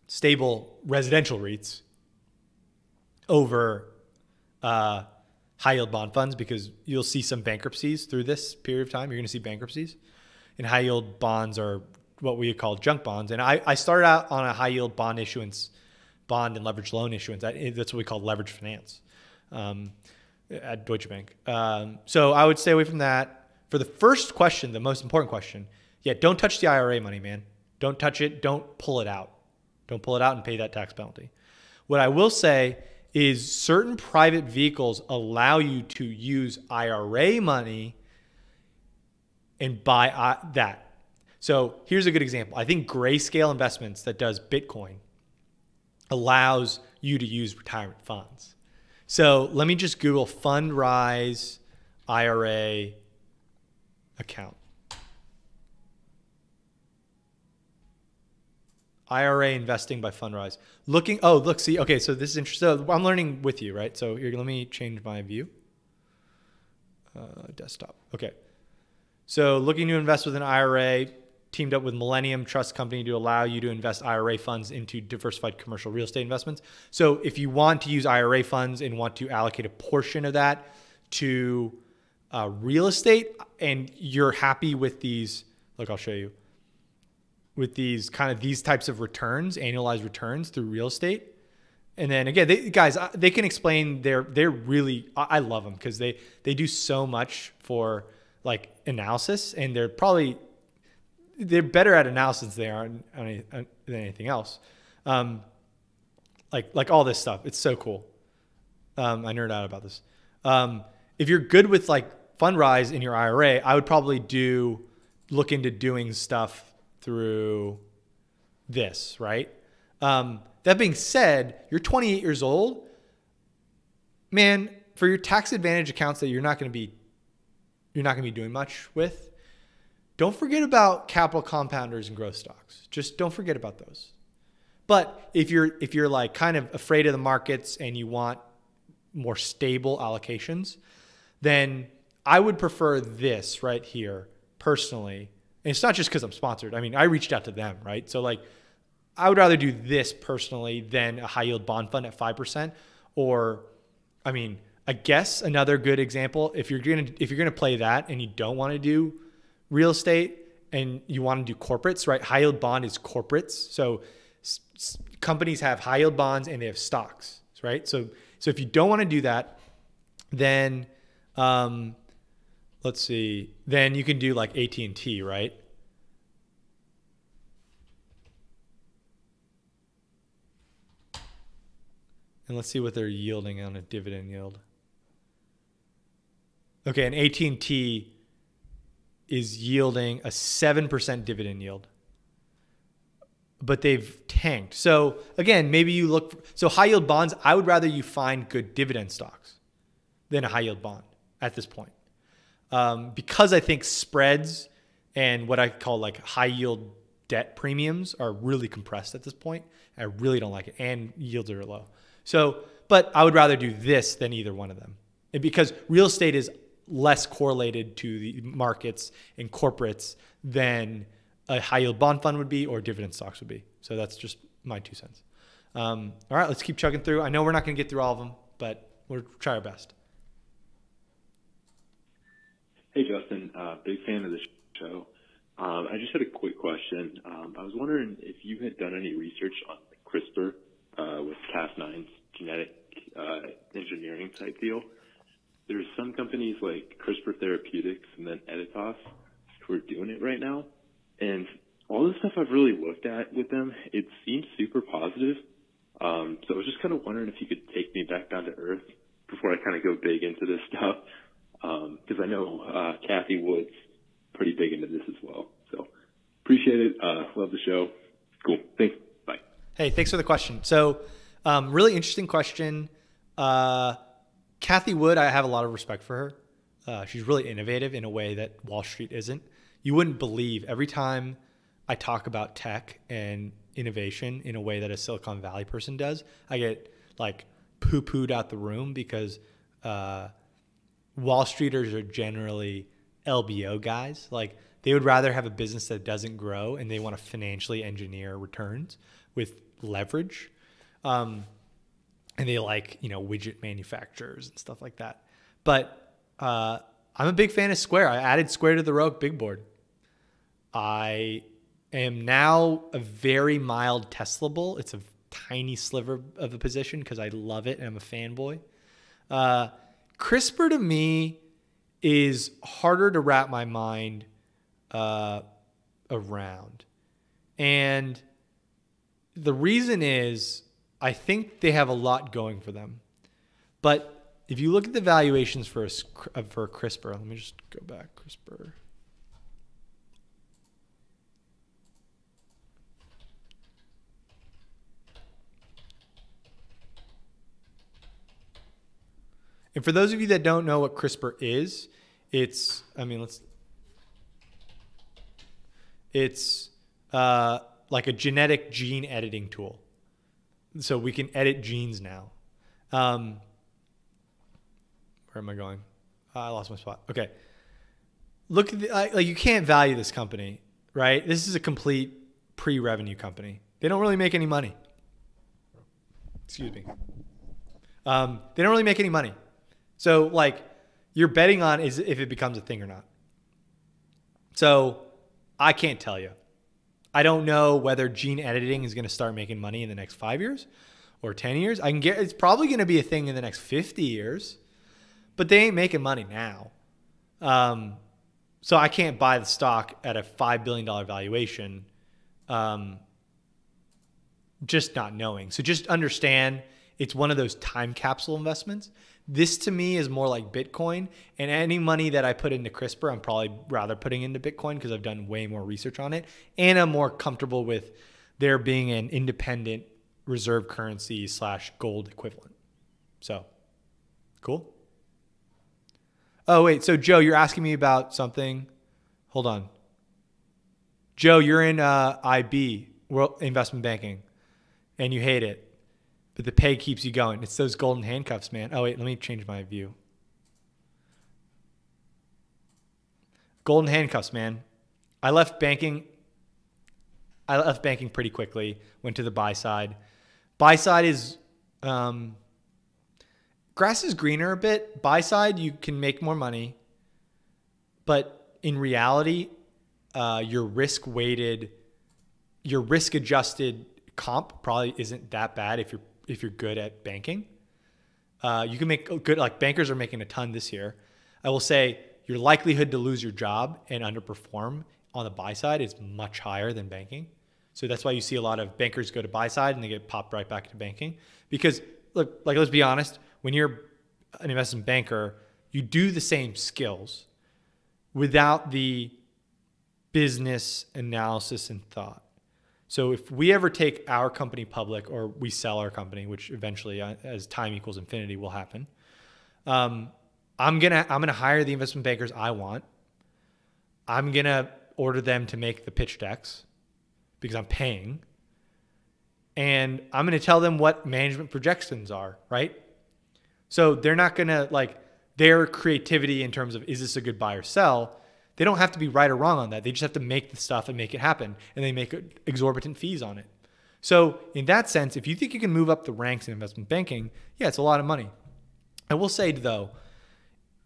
stable residential REITs over uh, high yield bond funds because you'll see some bankruptcies through this period of time. You're going to see bankruptcies, and high yield bonds are what we call junk bonds. And I, I started out on a high yield bond issuance, bond and leverage loan issuance. That's what we call leverage finance um, at Deutsche Bank. Um, so I would stay away from that. For the first question, the most important question, yeah, don't touch the IRA money, man. Don't touch it. Don't pull it out. Don't pull it out and pay that tax penalty. What I will say is certain private vehicles allow you to use IRA money and buy uh, that. So here's a good example. I think Grayscale Investments that does Bitcoin allows you to use retirement funds. So let me just Google Fundrise IRA account. IRA investing by Fundrise. Looking, oh, look, see, okay, so this is interesting. So I'm learning with you, right? So here, let me change my view. Uh, desktop. Okay. So looking to invest with an IRA, teamed up with Millennium Trust Company to allow you to invest IRA funds into diversified commercial real estate investments. So if you want to use IRA funds and want to allocate a portion of that to uh, real estate and you're happy with these, look, I'll show you with these kind of these types of returns, annualized returns through real estate. And then again, they, guys, they can explain. They're they're really. I love them because they they do so much for like analysis, and they're probably they're better at analysis than they are on, on, on, than anything else. Um, like like all this stuff, it's so cool. Um, I nerd out about this. Um, if you're good with like Fundrise in your IRA, I would probably do look into doing stuff through this, right? Um, that being said, you're 28 years old. Man, for your tax advantage accounts that you're not going to be you're not going to be doing much with, don't forget about capital compounders and growth stocks. Just don't forget about those. But if you're if you're like kind of afraid of the markets and you want more stable allocations, then I would prefer this right here personally and it's not just because I'm sponsored. I mean, I reached out to them, right? So like, I would rather do this personally than a high yield bond fund at five percent. Or, I mean, I guess another good example if you're gonna if you're gonna play that and you don't want to do real estate and you want to do corporates, right? High yield bond is corporates. So s- s- companies have high yield bonds and they have stocks, right? So so if you don't want to do that, then um, let's see, then you can do like AT&T, right? And let's see what they're yielding on a dividend yield. Okay, and AT&T is yielding a 7% dividend yield. But they've tanked. So again, maybe you look for, so high yield bonds, I would rather you find good dividend stocks than a high yield bond at this point um, because I think spreads and what I call like high yield debt premiums are really compressed at this point. I really don't like it, and yields are low. So, but I would rather do this than either one of them, and because real estate is less correlated to the markets and corporates than a high yield bond fund would be or dividend stocks would be. So that's just my two cents. Um, all right, let's keep chugging through. I know we're not going to get through all of them, but we'll try our best. Hey, Justin. Uh, big fan of the show. Um, I just had a quick question. Um, I was wondering if you had done any research on CRISPR uh, with Cas9's genetic uh, engineering type deal. There's some companies like CRISPR Therapeutics and then Editas who are doing it right now. And all the stuff I've really looked at with them, it seems super positive. Um, so I was just kind of wondering if you could take me back down to earth before I kind of go big into this stuff. Because um, I know uh, Cathie Wood's pretty big into this as well. So appreciate it. Uh, love the show. Cool. Thanks. Bye. Hey, thanks for the question. So, um, really interesting question. Uh, Cathie Wood, I have a lot of respect for her. Uh, she's really innovative in a way that Wall Street isn't. You wouldn't believe every time I talk about tech and innovation in a way that a Silicon Valley person does, I get like poo pooed out the room because uh, Wall Streeters are generally LBO guys. Like they would rather have a business that doesn't grow and they want to financially engineer returns with leverage. Um, and they like, you know, widget manufacturers and stuff like that. But uh, I'm a big fan of Square. I added Square to the Rogue big board. I am now a very mild Tesla bull. It's a tiny sliver of a position because I love it and I'm a fanboy. Uh, CRISPR to me is harder to wrap my mind uh, around. And the reason is I think they have a lot going for them. But if you look at the valuations for a, for CRISPR, let me just go back CRISPR. And for those of you that don't know what CRISPR is, it's, I mean, let's, it's uh, like a genetic gene editing tool. So we can edit genes now. Um, where am I going? Uh, I lost my spot. Okay. Look the, like you can't value this company, right? This is a complete pre-revenue company. They don't really make any money. Excuse me. Um, they don't really make any money. So like you're betting on is if it becomes a thing or not. So I can't tell you. I don't know whether gene editing is going to start making money in the next five years or 10 years. I can get it's probably going to be a thing in the next 50 years, but they ain't making money now. Um, so I can't buy the stock at a $5 billion valuation, um, just not knowing. So just understand it's one of those time capsule investments. This to me is more like Bitcoin, and any money that I put into CRISPR, I'm probably rather putting into Bitcoin because I've done way more research on it, and I'm more comfortable with there being an independent reserve currency slash gold equivalent. So, cool. Oh wait, so Joe, you're asking me about something. Hold on. Joe, you're in uh, IB, World Investment Banking, and you hate it but the pay keeps you going. It's those golden handcuffs, man. Oh, wait, let me change my view. Golden handcuffs, man. I left banking. I left banking pretty quickly, went to the buy side. Buy side is um, grass is greener a bit. Buy side, you can make more money. But in reality, uh, your risk weighted, your risk adjusted comp probably isn't that bad if you're if you're good at banking. Uh, you can make good like bankers are making a ton this year. I will say your likelihood to lose your job and underperform on the buy side is much higher than banking. So that's why you see a lot of bankers go to buy side and they get popped right back to banking. Because look, like let's be honest, when you're an investment banker, you do the same skills without the business analysis and thought. So if we ever take our company public or we sell our company, which eventually, uh, as time equals infinity, will happen, um, I'm gonna I'm gonna hire the investment bankers I want. I'm gonna order them to make the pitch decks because I'm paying, and I'm gonna tell them what management projections are. Right. So they're not gonna like their creativity in terms of is this a good buy or sell, they don't have to be right or wrong on that. They just have to make the stuff and make it happen, and they make exorbitant fees on it. So in that sense, if you think you can move up the ranks in investment banking, yeah, it's a lot of money. I will say though,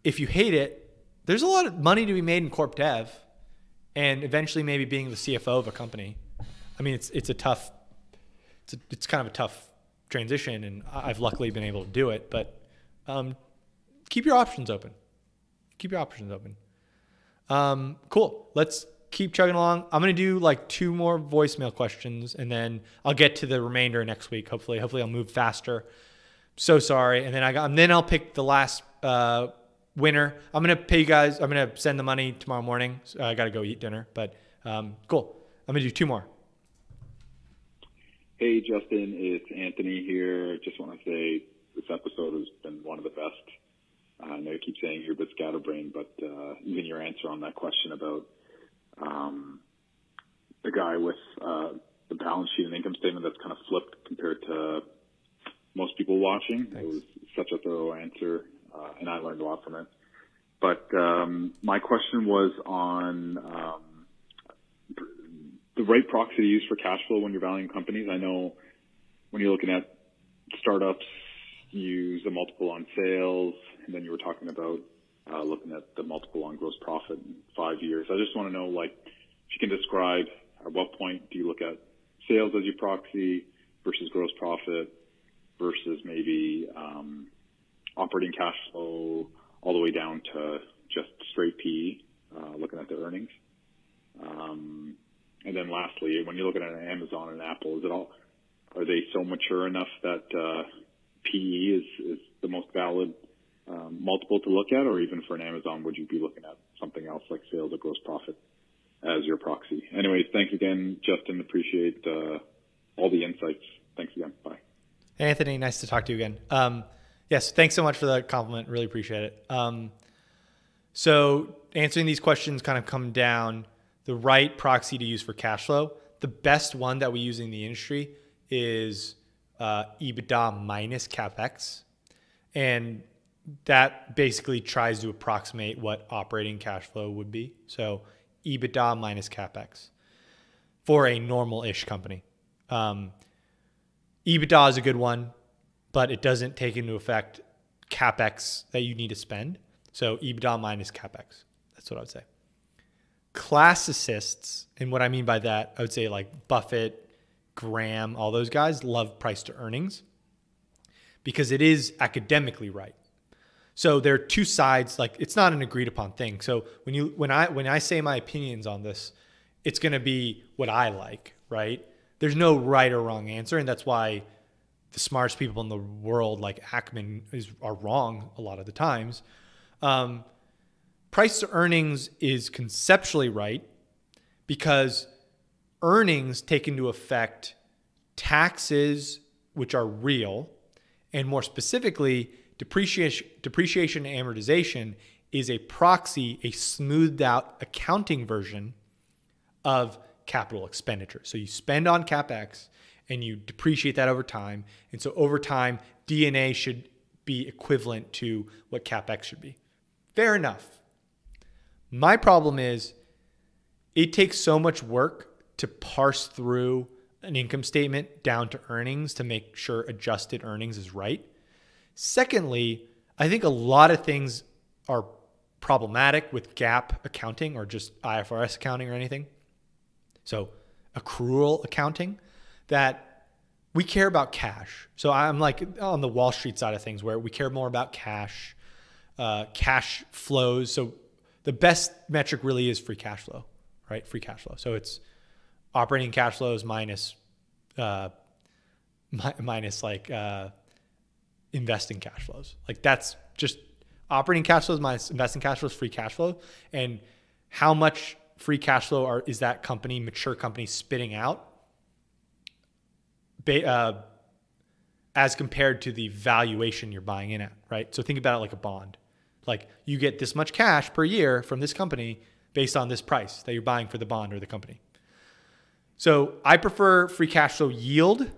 if you hate it, there's a lot of money to be made in corp dev, and eventually maybe being the CFO of a company. I mean, it's it's a tough, it's a, it's kind of a tough transition, and I've luckily been able to do it. But um, keep your options open. Keep your options open. Um, cool. Let's keep chugging along. I'm gonna do like two more voicemail questions, and then I'll get to the remainder next week. Hopefully, hopefully I'll move faster. So sorry, and then I got, and then I'll pick the last uh, winner. I'm gonna pay you guys. I'm gonna send the money tomorrow morning. So I gotta go eat dinner, but um, cool. I'm gonna do two more. Hey Justin, it's Anthony here. Just want to say this episode has been one of the best. I know you keep saying you're a bit scatterbrained, but uh, even your answer on that question about um, the guy with uh, the balance sheet and income statement that's kind of flipped compared to most people watching. Thanks. It was such a thorough answer, uh, and I learned a lot from it. But um, my question was on um, the right proxy to use for cash flow when you're valuing companies. I know when you're looking at startups, you use a multiple on sales, and then you were talking about uh, looking at the multiple on gross profit in five years. I just want to know, like, if you can describe at what point do you look at sales as your proxy versus gross profit versus maybe um, operating cash flow all the way down to just straight PE, uh, looking at the earnings. Um, and then lastly, when you're looking at an Amazon and Apple, is it all, are they so mature enough that uh, PE is, is the most valid um, multiple to look at, or even for an Amazon, would you be looking at something else like sales or gross profit as your proxy? Anyways, thanks again, Justin. Appreciate uh, all the insights. Thanks again. Bye. Anthony, nice to talk to you again. Um, yes, thanks so much for the compliment. Really appreciate it. Um, so answering these questions kind of come down the right proxy to use for cash flow. The best one that we use in the industry is uh, EBITDA minus capex, and that basically tries to approximate what operating cash flow would be. So EBITDA minus capex for a normal-ish company. Um, EBITDA is a good one, but it doesn't take into effect capex that you need to spend. So EBITDA minus capex. That's what I would say. Classicists, and what I mean by that, I would say like Buffett, Graham, all those guys love price to earnings because it is academically right. So there are two sides. Like it's not an agreed upon thing. So when you when I when I say my opinions on this, it's going to be what I like, right? there's no right or wrong answer, and that's why the smartest people in the world, like Ackman, is are wrong a lot of the times. Um, price to earnings is conceptually right because earnings take into effect taxes which are real, and more specifically, depreciation, depreciation and amortization is a proxy, a smoothed out accounting version of capital expenditure. So you spend on capex and you depreciate that over time. And so over time, D&A should be equivalent to what capex should be. Fair enough. My problem is it takes so much work to parse through an income statement down to earnings to make sure adjusted earnings is right. Secondly, I think a lot of things are problematic with GAAP accounting or just IFRS accounting or anything. So accrual accounting that we care about cash. So I'm like on the Wall Street side of things where we care more about cash, uh, cash flows. So the best metric really is free cash flow, right? Free cash flow. So it's operating cash flows minus, uh, mi- minus like uh, investing cash flows. Like that's just operating cash flows minus investing cash flows, free cash flow, and how much free cash flow are, is that company, mature company, spitting out uh, as compared to the valuation you're buying in at, right? So think about it like a bond. Like you get this much cash per year from this company based on this price that you're buying for the bond or the company. So I prefer free cash flow yield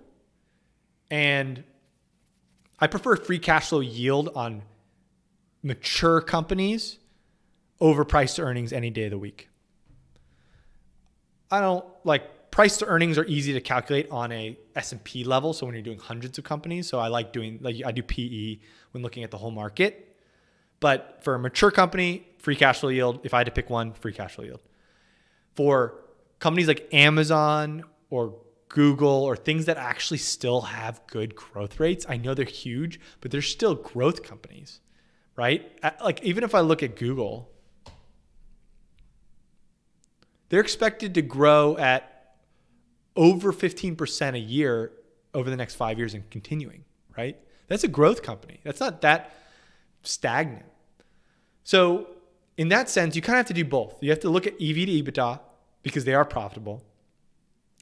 and I prefer free cash flow yield on mature companies over price to earnings any day of the week. I don't like price to earnings are easy to calculate on a S&P level so when you're doing hundreds of companies so I like doing like I do PE when looking at the whole market but for a mature company free cash flow yield if I had to pick one free cash flow yield for companies like Amazon or Google or things that actually still have good growth rates I know they're huge but they're still growth companies right like even if I look at Google they're expected to grow at over 15% a year over the next five years and continuing, right? That's a growth company. That's not that stagnant. So, in that sense, you kind of have to do both. You have to look at EV to EBITDA because they are profitable.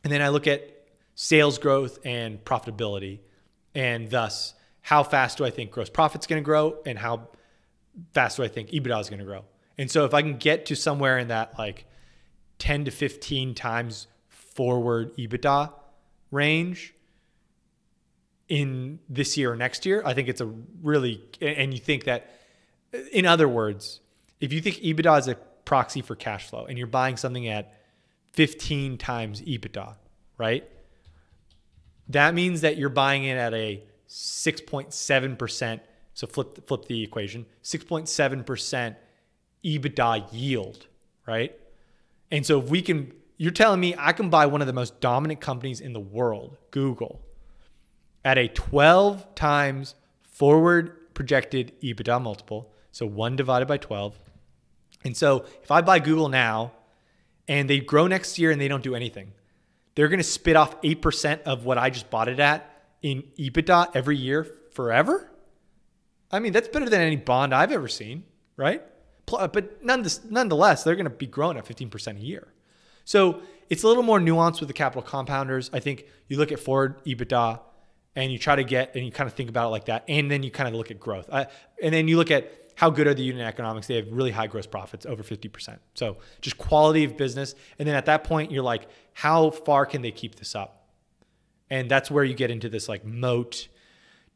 And then I look at sales growth and profitability. And thus, how fast do I think gross profit's going to grow and how fast do I think EBITDA is going to grow? And so, if I can get to somewhere in that like 10 to 15 times forward EBITDA range in this year or next year, I think it's a really, and you think that, in other words, if you think EBITDA is a proxy for cash flow and you're buying something at 15 times EBITDA, right? That means that you're buying it at a 6.7%. So flip, flip the equation 6.7% EBITDA yield, right? And so if we can, you're telling me I can buy one of the most dominant companies in the world, Google, at a 12 times forward projected EBITDA multiple. So one divided by 12. And so if I buy Google now and they grow next year and they don't do anything, they're going to spit off 8% of what I just bought it at in EBITDA every year forever. I mean, that's better than any bond I've ever seen, right? but nonetheless, they're going to be growing at 15% a year. So it's a little more nuanced with the capital compounders. I think you look at forward EBITDA and you try to get and you kind of think about it like that, and then you kind of look at growth, uh, and then you look at how good are the unit economics. They have really high gross profits, over 50%. So just quality of business, and then at that point, you're like, how far can they keep this up? And that's where you get into this like moat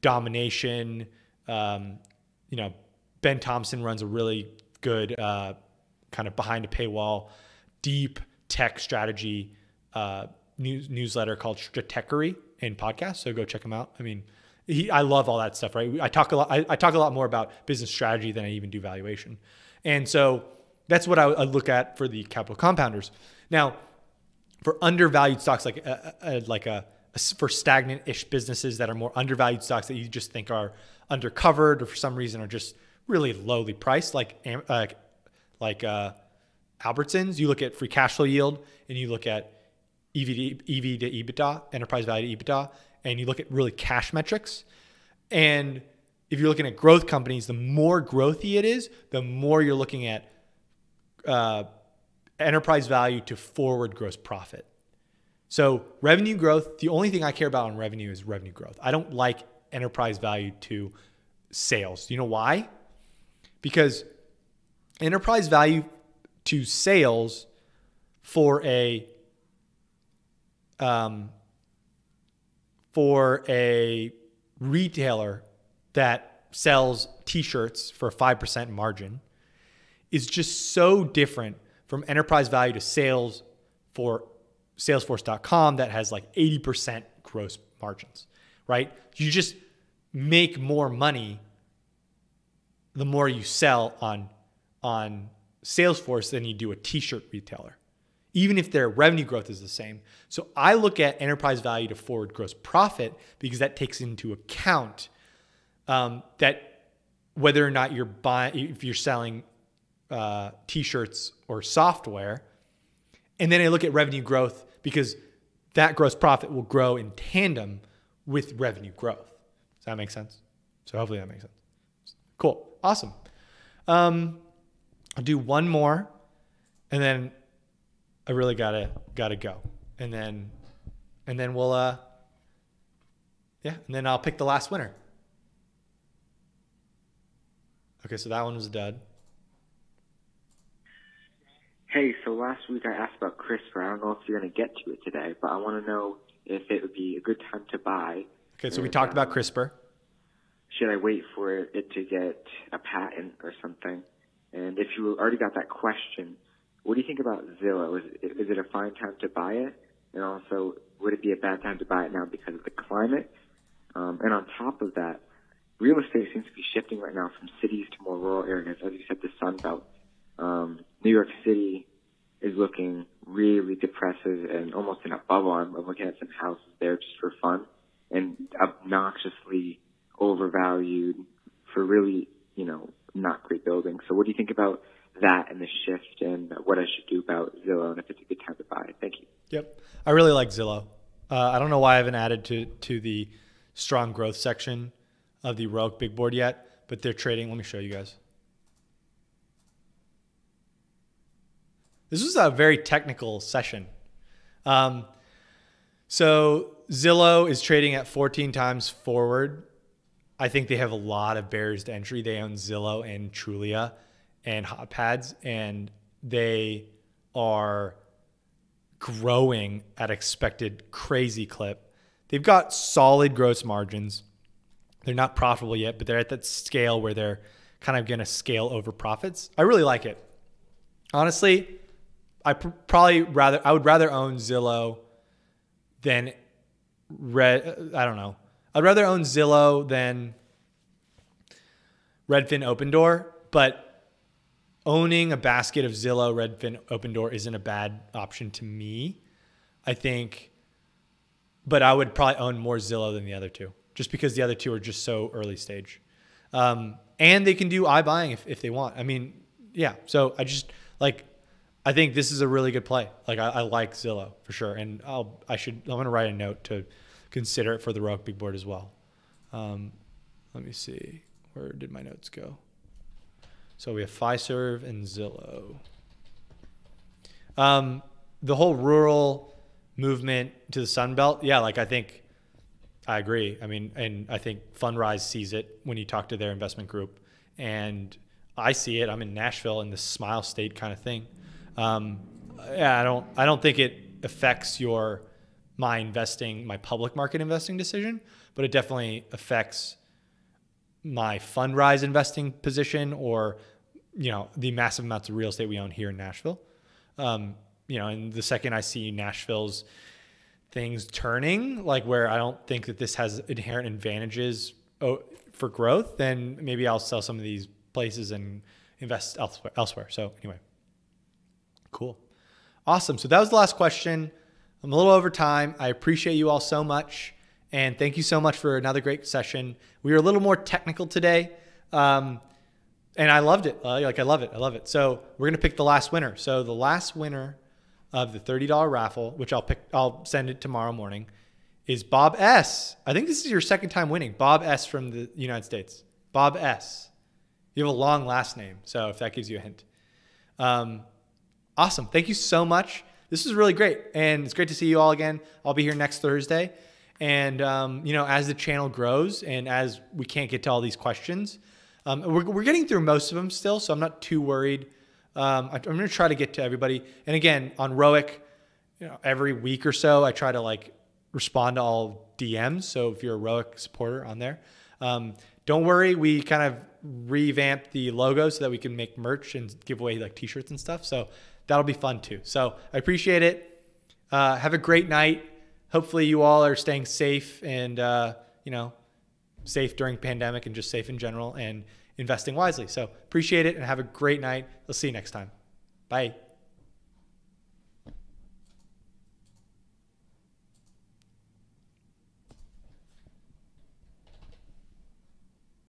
domination. Um, you know, Ben Thompson runs a really good uh, kind of behind a paywall, deep tech strategy uh, news, newsletter called Stratechery and podcast. So go check him out. I mean, he, I love all that stuff, right? I talk a lot. I, I, talk a lot more about business strategy than I even do valuation, and so that's what I, I look at for the capital compounders. Now, for undervalued stocks like a, a, like a, for stagnant-ish businesses that are more undervalued stocks that you just think are undercovered or for some reason are just really lowly priced, like uh, like uh, Albertsons. You look at free cash flow yield, and you look at EV to, EV to EBITDA, enterprise value to EBITDA, and you look at really cash metrics. And if you're looking at growth companies, the more growthy it is, the more you're looking at uh, enterprise value to forward gross profit. So revenue growth, the only thing I care about on revenue is revenue growth. I don't like enterprise value to sales. You know why? because enterprise value to sales for a um, for a retailer that sells t-shirts for a 5% margin is just so different from enterprise value to sales for salesforce.com that has like 80% gross margins right? You just make more money the more you sell on on Salesforce than you do a t-shirt retailer, even if their revenue growth is the same. So I look at enterprise value to forward gross profit because that takes into account um, that whether or not you're buying, if you're selling uh, t-shirts or software, and then I look at revenue growth because that gross profit will grow in tandem with revenue growth. Does that make sense? So hopefully that makes sense. Cool. Awesome. Um, I'll do one more, and then I really gotta gotta go, and then and then we'll uh yeah, and then I'll pick the last winner. Okay, so that one was dud. Hey, so last week I asked about CRISPR. I don't know if you're going to get to it today, but I want to know if it would be a good time to buy. Okay, so we talked about CRISPR. should I wait for it to get a patent or something? And if you already got that question, what do you think about Zillow? Is, is it a fine time to buy it? And also, would it be a bad time to buy it now because of the climate? Um, and on top of that, real estate seems to be shifting right now from cities to more rural areas. As you said, the Sun Belt. Um, New York City is looking really depressive and almost in a bubble. I'm looking at some houses there just for fun and obnoxiously overvalued for really, you know, not great buildings. So what do you think about that and the shift and what I should do about Zillow and if it's a good time to buy? Thank you. Yep. I really like Zillow. Uh, I don't know why I haven't added to, to the strong growth section of the Rogue Big Board yet, but they're trading. Let me show you guys. This was a very technical session. Um, so Zillow is trading at 14 times forward. I think they have a lot of barriers to entry. They own Zillow and Trulia and HotPads, and they are growing at expected crazy clip. They've got solid gross margins. They're not profitable yet, but they're at that scale where they're kind of going to scale over profits. I really like it. Honestly, I pr- probably rather I would rather own Zillow than Red. Uh, I don't know. I'd rather own Zillow than Redfin Opendoor, but owning a basket of Zillow, Redfin, Opendoor isn't a bad option to me. I think, but I would probably own more Zillow than the other two, just because the other two are just so early stage. Um, and they can do iBuying if, if they want. I mean, yeah. So I just like I think this is a really good play. Like I, I like Zillow for sure, and I'll I should I'm gonna write a note to consider it for the Big Board as well. Um, let me see where did my notes go. So we have Fiserv and Zillow. Um, the whole rural movement to the Sun Belt, yeah, like I think I agree. I mean, and I think Fundrise sees it when you talk to their investment group, and I see it. I'm in Nashville in the Smile State kind of thing. Um, yeah, I don't I don't think it affects your my investing my public market investing decision, but it definitely affects my Fundrise investing position or you know the massive amounts of real estate we own here in Nashville. Um, you know, and the second I see Nashville's things turning, like where I don't think that this has inherent advantages oh, for growth, then maybe I'll sell some of these places and invest elsewhere. elsewhere. So anyway. Cool. Awesome. So that was the last question. I'm a little over time. I appreciate you all so much. And thank you so much for another great session. We were a little more technical today. Um, and I loved it. Uh, like, I love it. I love it. So we're to pick the last winner. So the last winner of the $30 raffle, which I'll pick, I'll send it tomorrow morning, is Bob S. I think this is your second time winning. Bob S. from the United States. Bob S. You have a long last name. So if that gives you a hint. Um, Awesome. Thank you so much. This is really great. And it's great to see you all again. I'll be here next Thursday. And, um, you know, as the channel grows and as we can't get to all these questions, um, we're, we're getting through most of them still. So I'm not too worried. Um, I, am going to try to get to everybody. And again, on ROIC, you know, every week or so, I try to like respond to all DMs. So if you're a ROIC supporter on there, um, don't worry. We kind of revamped the logo so that we can make merch and give away like t-shirts and stuff. So that'll be fun too. So I appreciate it. Uh, have a great night. Hopefully you all are staying safe and uh, you know safe during pandemic and just safe in general and investing wisely. So appreciate it and have a great night. We'll see you next time. Bye.